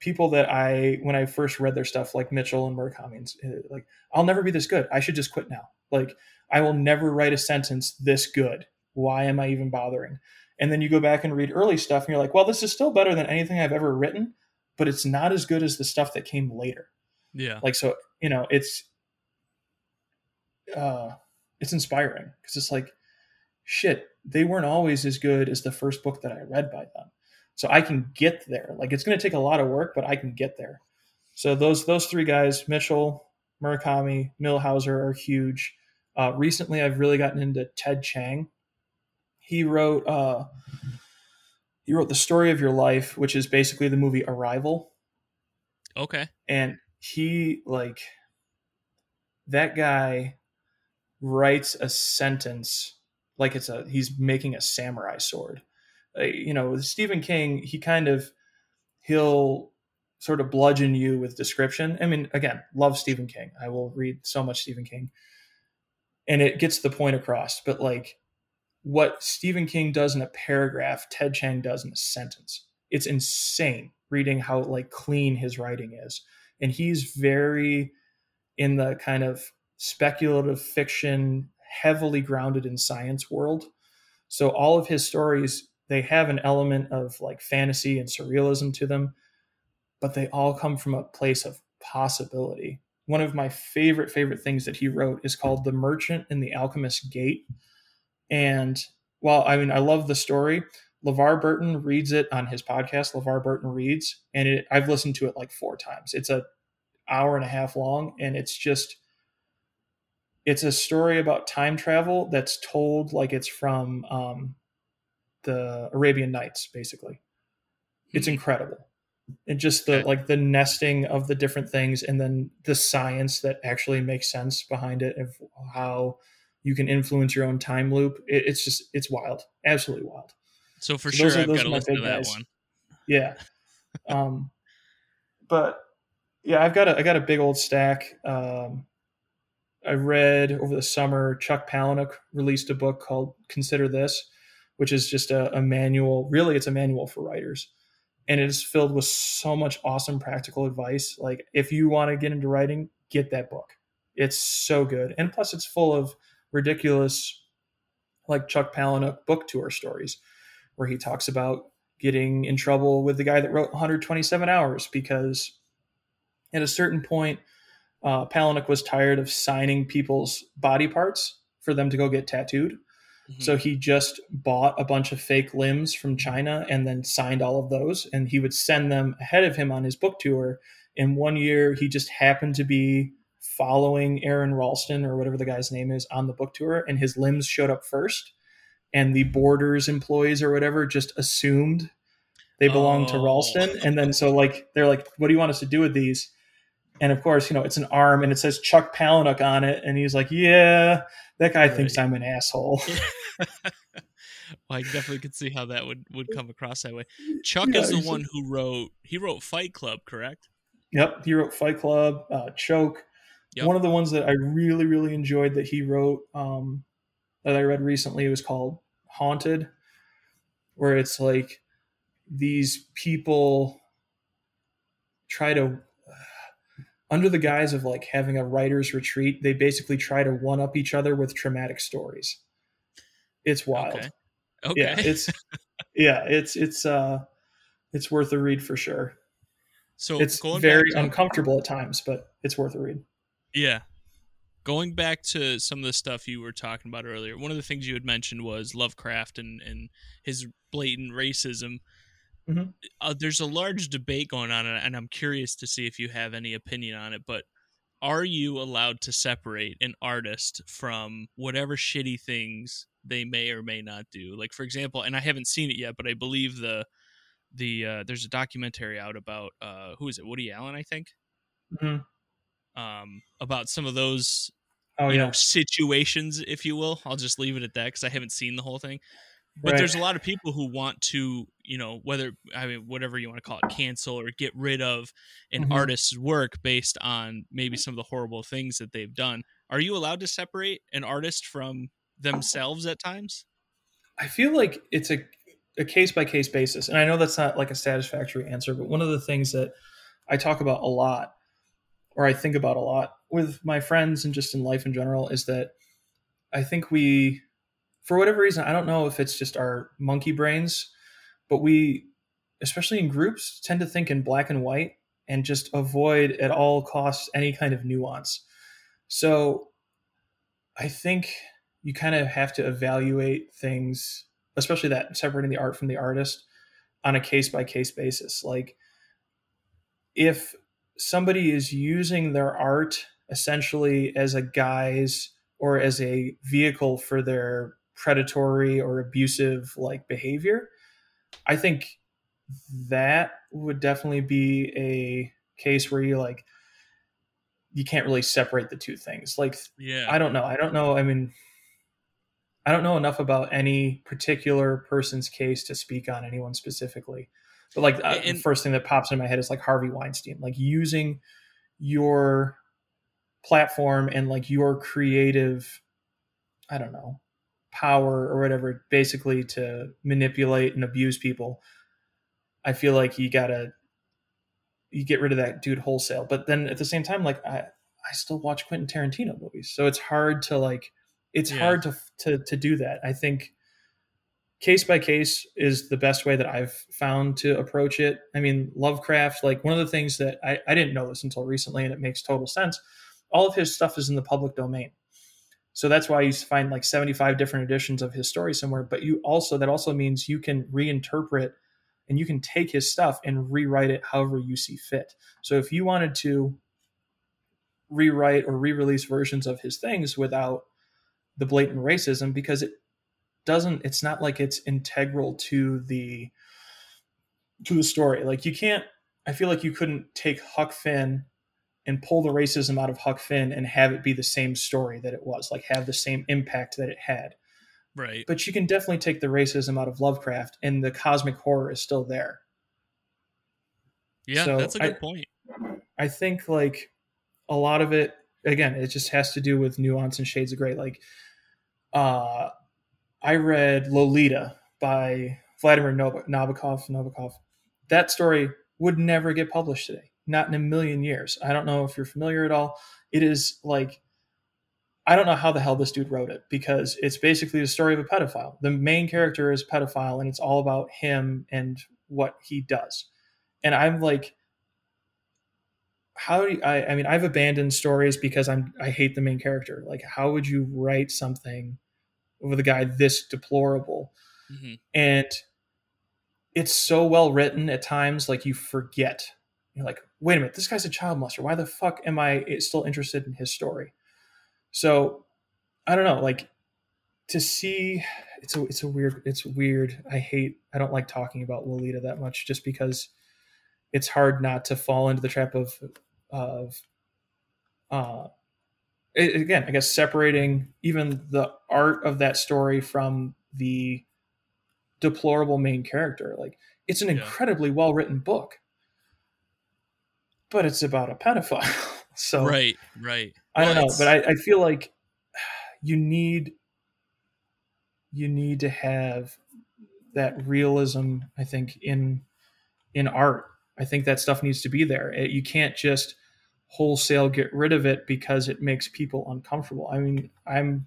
people that I when I first read their stuff, like Mitchell and Murakami, uh, like I'll never be this good. I should just quit now. Like I will never write a sentence this good. Why am I even bothering? And then you go back and read early stuff, and you're like, well, this is still better than anything I've ever written, but it's not as good as the stuff that came later. Yeah. Like so, you know, it's uh it's inspiring because it's like shit, they weren't always as good as the first book that I read by them so I can get there. Like it's going to take a lot of work, but I can get there. So those those three guys, Mitchell, Murakami, Millhauser, are huge. Uh, recently, I've really gotten into Ted Chiang. He wrote uh, he wrote the story of your life, which is basically the movie Arrival. Okay. And he like that guy writes a sentence like it's a he's making a samurai sword uh, you know, with Stephen King, he kind of he'll sort of bludgeon you with description. I mean, again, love Stephen King. I will read so much Stephen King, and it gets the point across. But like what Stephen King does in a paragraph, Ted Chiang does in a sentence. It's insane reading how like clean his writing is, and he's very in the kind of speculative fiction, heavily grounded in science world. So all of his stories they have an element of like fantasy and surrealism to them, but they all come from a place of possibility. One of my favorite, favorite things that he wrote is called The Merchant and the Alchemist's Gate. And while I mean, I love the story, LeVar Burton reads it on his podcast, LeVar Burton Reads, and it, I've listened to it like four times. It's a hour and a half long, and it's just it's a story about time travel that's told like it's from um, the Arabian Nights, basically. It's hmm. incredible. And just the like the nesting of the different things and then the science that actually makes sense behind it of how you can influence your own time loop. It, it's just it's wild. Absolutely wild. So for so sure I've got to listen to that guys. one. Yeah. um but yeah, I've got a I got a big old stack. Um I read over the summer Chuck Palahniuk released a book called Consider This which is just a, a manual. Really, it's a manual for writers and it is filled with so much awesome practical advice. Like if you want to get into writing, get that book. It's so good. And plus it's full of ridiculous like Chuck Palahniuk book tour stories where he talks about getting in trouble with the guy that wrote 127 hours because at a certain point uh, Palahniuk was tired of signing people's body parts for them to go get tattooed. Mm-hmm. So he just bought a bunch of fake limbs from China and then signed all of those. And he would send them ahead of him on his book tour. In one year, he just happened to be following Aron Ralston or whatever the guy's name is on the book tour, and his limbs showed up first. and the Borders employees or whatever just assumed they belonged to Oh. Ralston, and then so like they're like, "What do you want us to do with these?" And of course, you know, it's an arm and it says Chuck Palahniuk on it, and he's like, "Yeah, that guy thinks I'm an asshole." well, I definitely could see how that would would come across that way. Chuck Yeah, is the one who wrote. He wrote Fight Club, correct? Yep, he wrote Fight Club, uh, Choke. Yep. One of the ones that I really, really enjoyed that he wrote um, that I read recently was called Haunted, where it's like these people try to, under the guise of like having a writer's retreat, they basically try to one up each other with traumatic stories. It's wild. Okay. Okay. Yeah, it's yeah, it's it's uh, it's worth a read for sure. so It's very to, uncomfortable at times, but it's worth a read. Yeah. Going back to some of the stuff you were talking about earlier, one of the things you had mentioned was Lovecraft and, and his blatant racism. Mhm. Uh, there's a large debate going on, and I'm curious to see if you have any opinion on it. But are you allowed to separate an artist from whatever shitty things they may or may not do? Like, for example, and I haven't seen it yet, but I believe the the uh, there's a documentary out about uh, who is it? Woody Allen, I think Mhm. um, about some of those Oh you yeah, know situations, if you will. I'll just leave it at that because I haven't seen the whole thing. But Right. there's a lot of people who want to, you know, whether I mean whatever you want to call it, cancel or get rid of an Mhm. artist's work based on maybe some of the horrible things that they've done. Are you allowed to separate an artist from themselves at times? I feel like it's a a case by case basis, and I know that's not like a satisfactory answer. But one of the things that I talk about a lot, or I think about a lot with my friends and just in life in general, is that I think we, for whatever reason, I don't know if it's just our monkey brains, but we, especially in groups, tend to think in black and white and just avoid at all costs any kind of nuance. So I think you kind of have to evaluate things, especially that separating the art from the artist on a case by case basis. Like if somebody is using their art essentially as a guise or as a vehicle for their predatory or abusive like behavior, I think that would definitely be a case where you like you can't really separate the two things. Like Yeah. I don't know. I don't know. I mean, I don't know enough about any particular person's case to speak on anyone specifically. But like uh, And- the first thing that pops in my head is like Harvey Weinstein, like using your platform and like your creative, I don't know, power or whatever, basically to manipulate and abuse people. I feel like you gotta you get rid of that dude wholesale. But then at the same time, like I I still watch Quentin Tarantino movies, so it's hard to like it's Yeah. hard to to to do that. I think case by case is the best way that I've found to approach it. I mean, Lovecraft, like one of the things that I, I didn't know this until recently, and it makes total sense. All of his stuff is in the public domain. So that's why you find like 75 different editions of his story somewhere. But you also, that also means you can reinterpret and you can take his stuff and rewrite it however you see fit. So if you wanted to rewrite or re-release versions of his things without the blatant racism, because it doesn't, it's not like it's integral to the to the story. Like you can't. I feel like you couldn't take Huck Finn and pull the racism out of Huck Finn and have it be the same story that it was, like have the same impact that it had right. but you can definitely take the racism out of Lovecraft, and the cosmic horror is still there. Yeah, so that's a good point. I think like a lot of it, again, it just has to do with nuance and shades of gray. Like, uh, I read Lolita by Vladimir Nabokov. Nabokov. That story would never get published today, not in a million years. I don't know if you're familiar at all. It is like I don't know how the hell this dude wrote it because it's basically the story of a pedophile. The main character is a pedophile, and it's all about him and what he does. And I'm like, how do you, I? I mean, I've abandoned stories because I'm I hate the main character. Like, how would you write something with a guy this deplorable? hmm And it's so well written at times, like you forget. You're like, wait a minute, this guy's a child molester. Why the fuck am I still interested in his story? So I don't know. Like to see it's a it's a weird it's weird. I hate I don't like talking about Lolita that much just because it's hard not to fall into the trap of of uh it, again I guess separating even the art of that story from the deplorable main character. Like it's an yeah. incredibly well written book, but it's about a pedophile. so right, right. I don't know, but I, I feel like you need you need to have that realism i think in in art i think that stuff needs to be there it, you can't just wholesale get rid of it because it makes people uncomfortable i mean i'm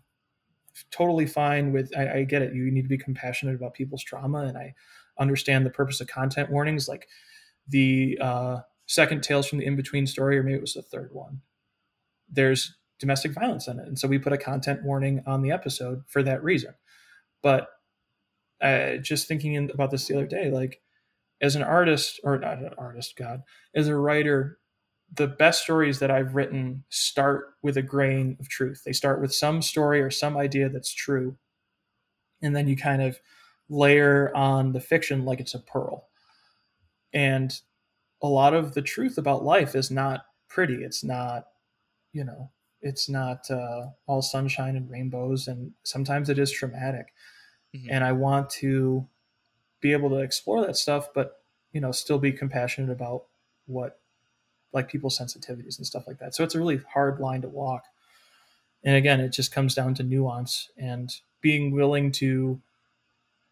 totally fine with I, I get it you need to be compassionate about people's trauma and i understand the purpose of content warnings like the uh, second tales from the in-between story or maybe it was the third one there's domestic violence in it and so we put a content warning on the episode for that reason but uh, just thinking in, about this the other day, like as an artist, or not an artist, God, as a writer, the best stories that I've written start with a grain of truth. They start with some story or some idea that's true. And then you kind of layer on the fiction like it's a pearl. And a lot of the truth about life is not pretty. It's not, you know, it's not uh, all sunshine and rainbows. And sometimes it is traumatic mm-hmm. and I want to be able to explore that stuff, but you know, still be compassionate about what like people's sensitivities and stuff like that. So it's a really hard line to walk. And again, it just comes down to nuance and being willing to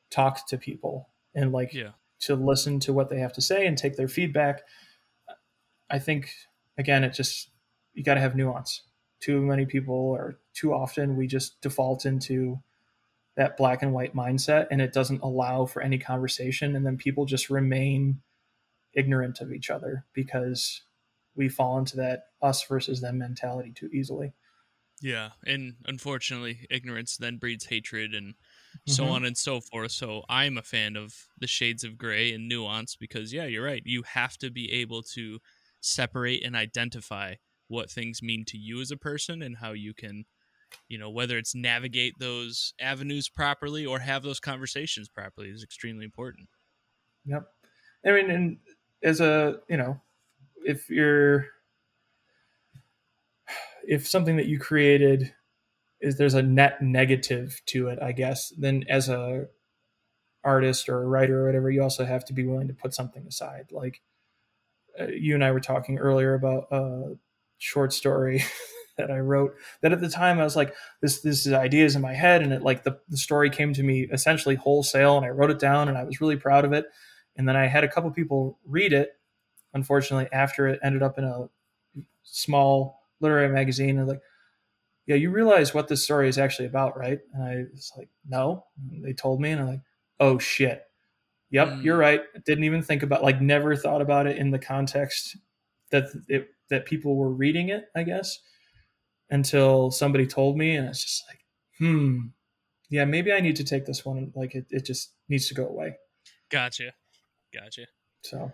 talk to people and like yeah. To listen to what they have to say and take their feedback. I think again, it just you got to have nuance. Too many people or too often we just default into that black and white mindset and it doesn't allow for any conversation and then people just remain ignorant of each other because we fall into that us versus them mentality too easily yeah and unfortunately ignorance then breeds hatred and so mm-hmm. on and so forth. So i'm a fan of the shades of gray and nuance because yeah you're right. You have to be able to separate and identify what things mean to you as a person and how you can you know whether it's navigate those avenues properly or have those conversations properly is extremely important. Yep. I mean and as a you know if you're if something that you created is there's a net negative to it i guess then as a artist or a writer or whatever you also have to be willing to put something aside like uh, you and i were talking earlier about a short story that I wrote that at the time I was like, this this is ideas in my head, and it like the, the story came to me essentially wholesale, and I wrote it down, and I was really proud of it. And then I had a couple people read it, unfortunately, after it ended up in a small literary magazine, and like, yeah, you realize what this story is actually about, right? And I was like, no. And they told me, and I'm like, oh shit. Yep, mm. you're right. Didn't even think about like never thought about it in the context that it that people were reading it, I guess until somebody told me, and it's just like, hmm, yeah, maybe I need to take this one. Like it, it just needs to go away. Gotcha, gotcha. So,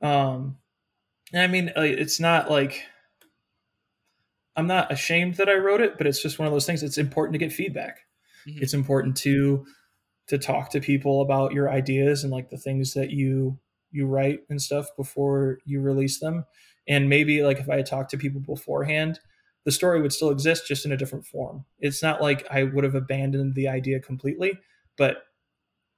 um, I mean, it's not like I'm not ashamed that I wrote it, but it's just one of those things. It's important to get feedback. Mm-hmm. It's important to to talk to people about your ideas and like the things that you you write and stuff before you release them. And maybe like if I had talked to people beforehand, the story would still exist just in a different form. It's not like I would have abandoned the idea completely, but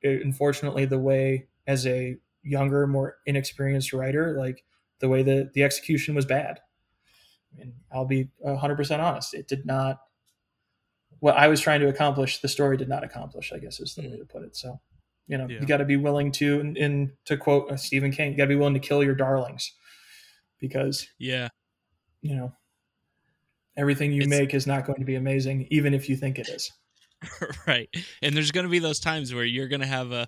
it, unfortunately, the way as a younger, more inexperienced writer, like the way that the execution was bad. I mean, I'll be 100% honest. It did not, what I was trying to accomplish, the story did not accomplish, I guess is the way to put it. So, you know, yeah. you got to be willing to, in, in to quote uh, Stephen King, you got to be willing to kill your darlings because, yeah, you know, everything you it's, make is not going to be amazing even if you think it is right and there's going to be those times where you're going to have a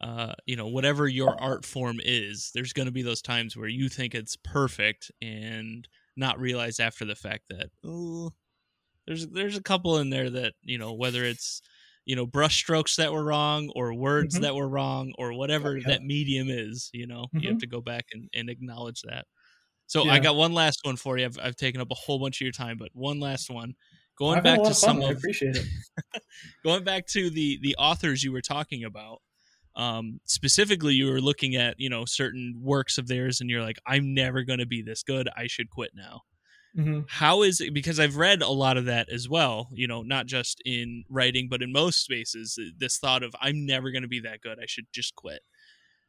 uh, you know whatever your art form is there's going to be those times where you think it's perfect and not realize after the fact that oh there's there's a couple in there that you know whether it's you know brush strokes that were wrong or words mm-hmm. that were wrong or whatever yeah. that medium is you know mm-hmm. you have mm-hmm. to go back and, and acknowledge that so yeah. I got one last one for you. I've, I've taken up a whole bunch of your time, but one last one. Going back to some of, I appreciate it. going back to the the authors you were talking about, um, specifically, you were looking at you know certain works of theirs, and you're like, I'm never going to be this good. I should quit now. Mm-hmm. How is it? Because I've read a lot of that as well. You know, not just in writing, but in most spaces, this thought of I'm never going to be that good. I should just quit.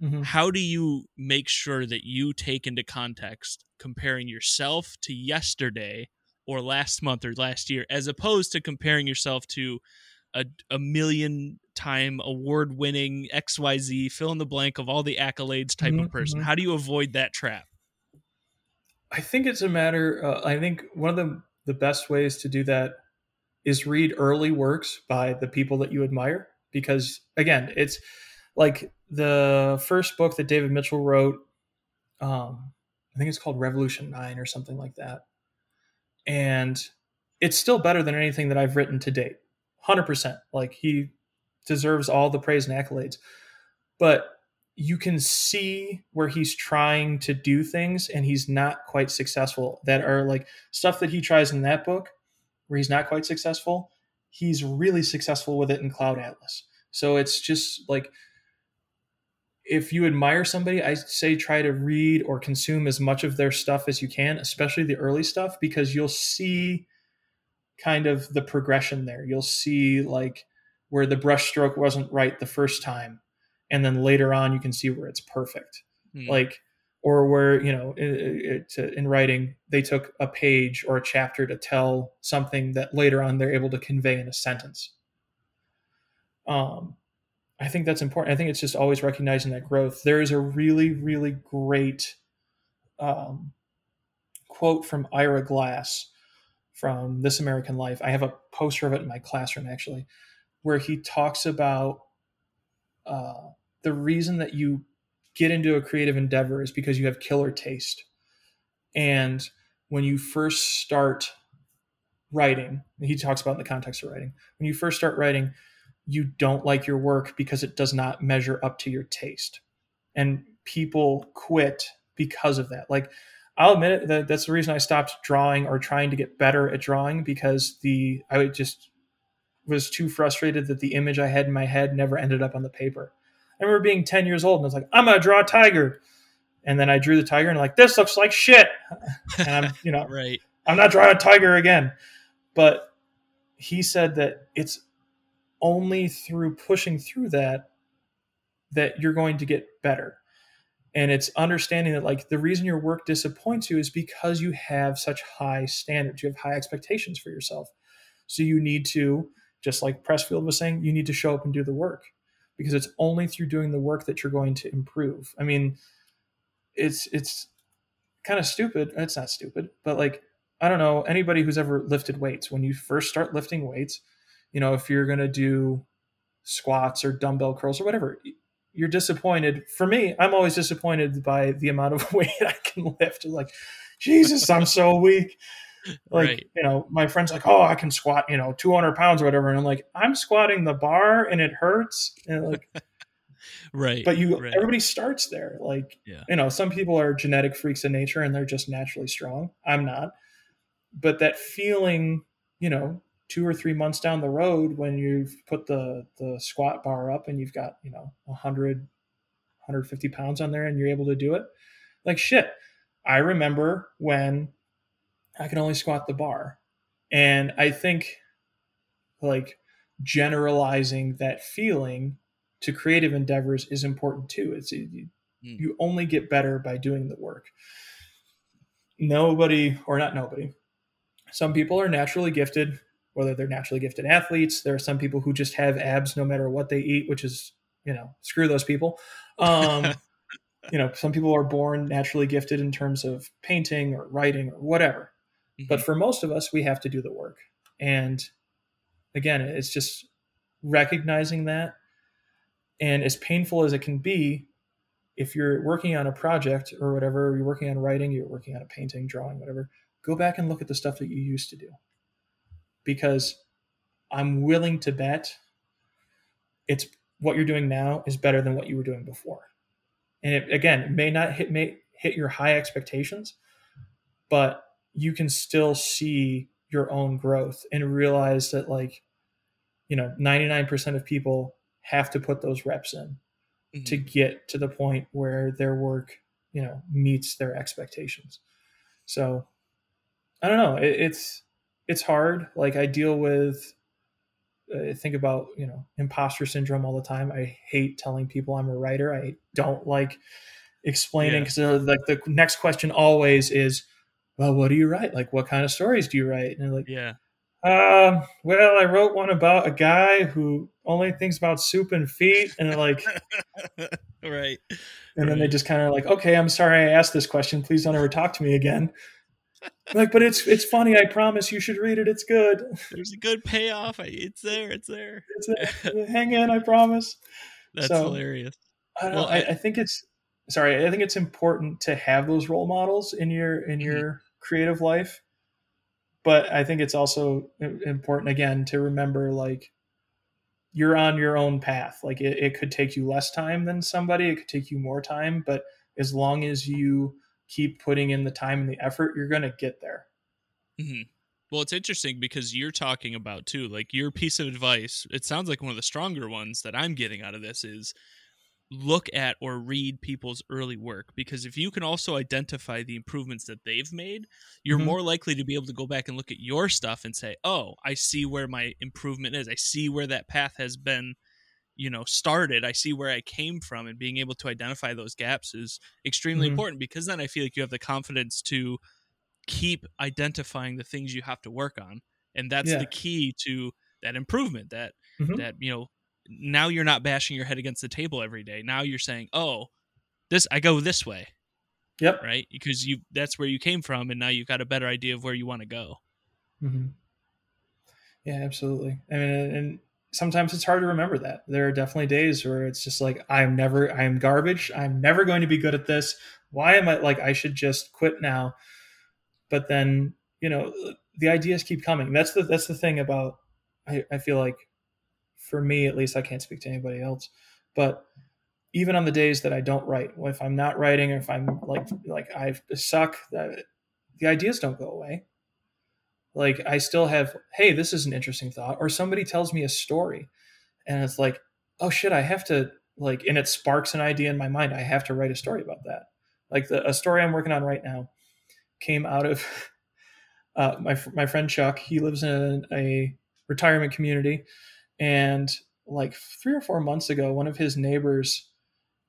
Mm-hmm. How do you make sure that you take into context comparing yourself to yesterday or last month or last year, as opposed to comparing yourself to a, a million time award winning XYZ, fill in the blank of all the accolades type mm-hmm, of person? Mm-hmm. How do you avoid that trap? I think it's a matter. Uh, I think one of the the best ways to do that is read early works by the people that you admire, because again, it's like the first book that David Mitchell wrote. Um, I think it's called Revolution Nine or something like that, and it's still better than anything that I've written to date. Hundred percent. Like he deserves all the praise and accolades, but you can see where he's trying to do things and he's not quite successful. That are like stuff that he tries in that book where he's not quite successful he's really successful with it in cloud atlas. So it's just like if you admire somebody i say try to read or consume as much of their stuff as you can especially the early stuff because you'll see kind of the progression there. You'll see like where the brushstroke wasn't right the first time and then later on you can see where it's perfect. Mm. like or where you know it, it, in writing they took a page or a chapter to tell something that later on they're able to convey in a sentence. Um i think that's important. I think it's just always recognizing that growth. There is a really really great um, quote from ira glass from this american life i have a poster of it in my classroom actually where he talks about uh, the reason that you get into a creative endeavor is because you have killer taste. And when you first start writing, he talks about in the context of writing, when you first start writing, you don't like your work because it does not measure up to your taste. And people quit because of that. Like, I'll admit it, that that's the reason I stopped drawing or trying to get better at drawing because the I just was too frustrated that the image I had in my head never ended up on the paper. I remember being 10 years old and I was like, I'm gonna draw a tiger. And then I drew the tiger and I'm like, this looks like shit. And I'm, you know, right. I'm not drawing a tiger again. But he said that it's only through pushing through that that you're going to get better. And it's understanding that like the reason your work disappoints you is because you have such high standards, you have high expectations for yourself. So you need to, just like Pressfield was saying, you need to show up and do the work because it's only through doing the work that you're going to improve. I mean, it's it's kind of stupid. It's not stupid, but like I don't know anybody who's ever lifted weights. When you first start lifting weights, you know if you're gonna do squats or dumbbell curls or whatever, you're disappointed. For me, I'm always disappointed by the amount of weight I can lift. Like, Jesus, I'm so weak like right. you know my friends like oh i can squat you know 200 pounds or whatever and i'm like i'm squatting the bar and it hurts and like right but you right. everybody starts there like yeah. you know some people are genetic freaks in nature and they're just naturally strong i'm not but that feeling you know two or three months down the road when you've put the the squat bar up and you've got you know 100 150 pounds on there and you're able to do it like shit i remember when I can only squat the bar. And I think like generalizing that feeling to creative endeavors is important too. It's you, mm. you only get better by doing the work. Nobody or not nobody. Some people are naturally gifted, whether they're naturally gifted athletes. There are some people who just have abs no matter what they eat, which is, you know, screw those people. Um, you know, some people are born naturally gifted in terms of painting or writing or whatever. Mm-hmm. But for most of us, we have to do the work. And again, it's just recognizing that. And as painful as it can be, if you're working on a project or whatever, you're working on writing, you're working on a painting, drawing, whatever, go back and look at the stuff that you used to do. Because I'm willing to bet it's what you're doing now is better than what you were doing before. And it, again, it may not hit may hit your high expectations, but you can still see your own growth and realize that like you know 99% of people have to put those reps in mm-hmm. to get to the point where their work you know meets their expectations so i don't know it, it's it's hard like i deal with I think about you know imposter syndrome all the time. I hate telling people I'm a writer. I don't like explaining because yeah. like the next question always is, well, what do you write? Like, what kind of stories do you write? And like, yeah, um, well, I wrote one about a guy who only thinks about soup and feet, and like, right. And right. then they just kind of like, okay, I'm sorry I asked this question. Please don't ever talk to me again like, but it's it's funny. I promise you should read it. It's good. There's a good payoff. It's there. It's there. It's there. Hang in. I promise. That's so, hilarious. I, well, I, I, think it's sorry. I think it's important to have those role models in your in mm-hmm. your mm-hmm. creative life, but I think it's also important again to remember like you're on your own path. Like it, it could take you less time than somebody. It could take you more time, but as long as you keep putting in the time and the effort, you're going to get there. Mm-hmm. Well, it's interesting because you're talking about too, like your piece of advice. It sounds like one of the stronger ones that I'm getting out of this is look at or read people's early work because if you can also identify the improvements that they've made, you're mm-hmm. more likely to be able to go back and look at your stuff and say, "Oh, I see where my improvement is. I see where that path has been you know started i see where i came from and being able to identify those gaps is extremely mm-hmm. important because then i feel like you have the confidence to keep identifying the things you have to work on and that's yeah. the key to that improvement that mm-hmm. that you know now you're not bashing your head against the table every day now you're saying oh this i go this way yep right because you that's where you came from and now you've got a better idea of where you want to go mm-hmm. yeah absolutely I mean, and sometimes it's hard to remember that. There are definitely days where it's just like I'm never I'm garbage. I'm never going to be good at this. Why am I like I should just quit now? But then, you know, the ideas keep coming. That's the that's the thing about I, I feel like for me at least I can't speak to anybody else, but even on the days that I don't write, if I'm not writing or if I'm like like I suck, that the ideas don't go away like i still have hey this is an interesting thought or somebody tells me a story and it's like oh shit i have to like and it sparks an idea in my mind i have to write a story about that. Like the a story i'm working on right now came out of uh, my my friend chuck he lives in a retirement community and like three or four months ago one of his neighbors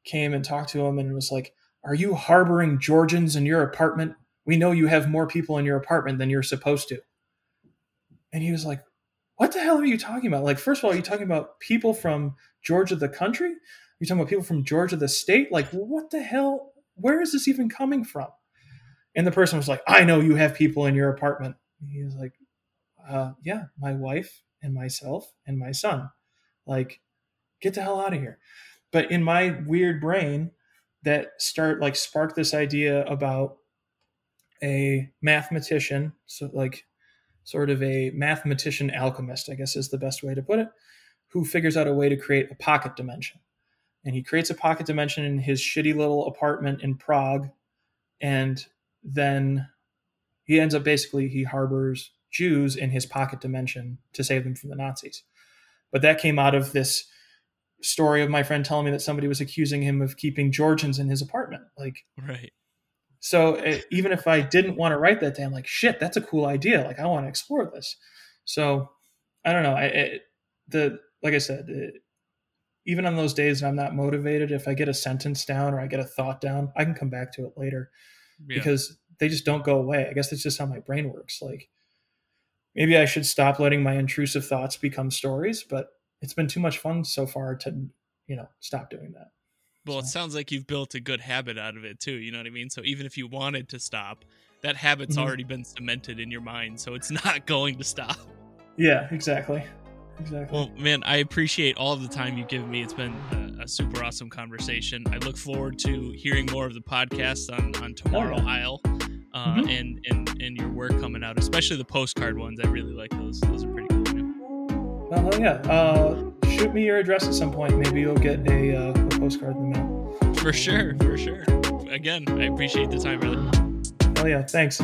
came and talked to him and was like are you harboring georgians in your apartment? We know you have more people in your apartment than you're supposed to and he was like, What the hell are you talking about? Like, first of all, are you talking about people from Georgia, the country? Are you talking about people from Georgia, the state? Like, what the hell? Where is this even coming from? And the person was like, I know you have people in your apartment. And he was like, uh, Yeah, my wife and myself and my son. Like, get the hell out of here. But in my weird brain, that start like sparked this idea about a mathematician so like sort of a mathematician alchemist, I guess is the best way to put it, who figures out a way to create a pocket dimension. And he creates a pocket dimension in his shitty little apartment in Prague. And then he ends up basically, he harbors Jews in his pocket dimension to save them from the Nazis. But that came out of this story of my friend telling me that somebody was accusing him of keeping Georgians in his apartment. Like, right. So it, even if I didn't want to write that day, I'm like, shit, that's a cool idea. Like I want to explore this. So I don't know. I it, the like I said, it, even on those days I'm not motivated, if I get a sentence down or I get a thought down, I can come back to it later yeah. because they just don't go away. I guess that's just how my brain works. Like maybe I should stop letting my intrusive thoughts become stories, but it's been too much fun so far to, you know, stop doing that. Well, it sounds like you've built a good habit out of it too. You know what I mean? So even if you wanted to stop, that habit's mm-hmm. already been cemented in your mind, so it's not going to stop. Yeah, exactly. Exactly. Well, man, I appreciate all the time you've given me. It's been a, a super awesome conversation. I look forward to hearing more of the podcast on, on Tomorrow I'll uh, mm-hmm. and, and and your work coming out, especially the postcard ones. I really like those. Those are pretty cool. Man. Well, yeah. Uh, shoot me your address at some point. Maybe you'll get a, uh, a postcard in the mail. For sure, for sure. Again, I appreciate the time, brother. Oh yeah, thanks.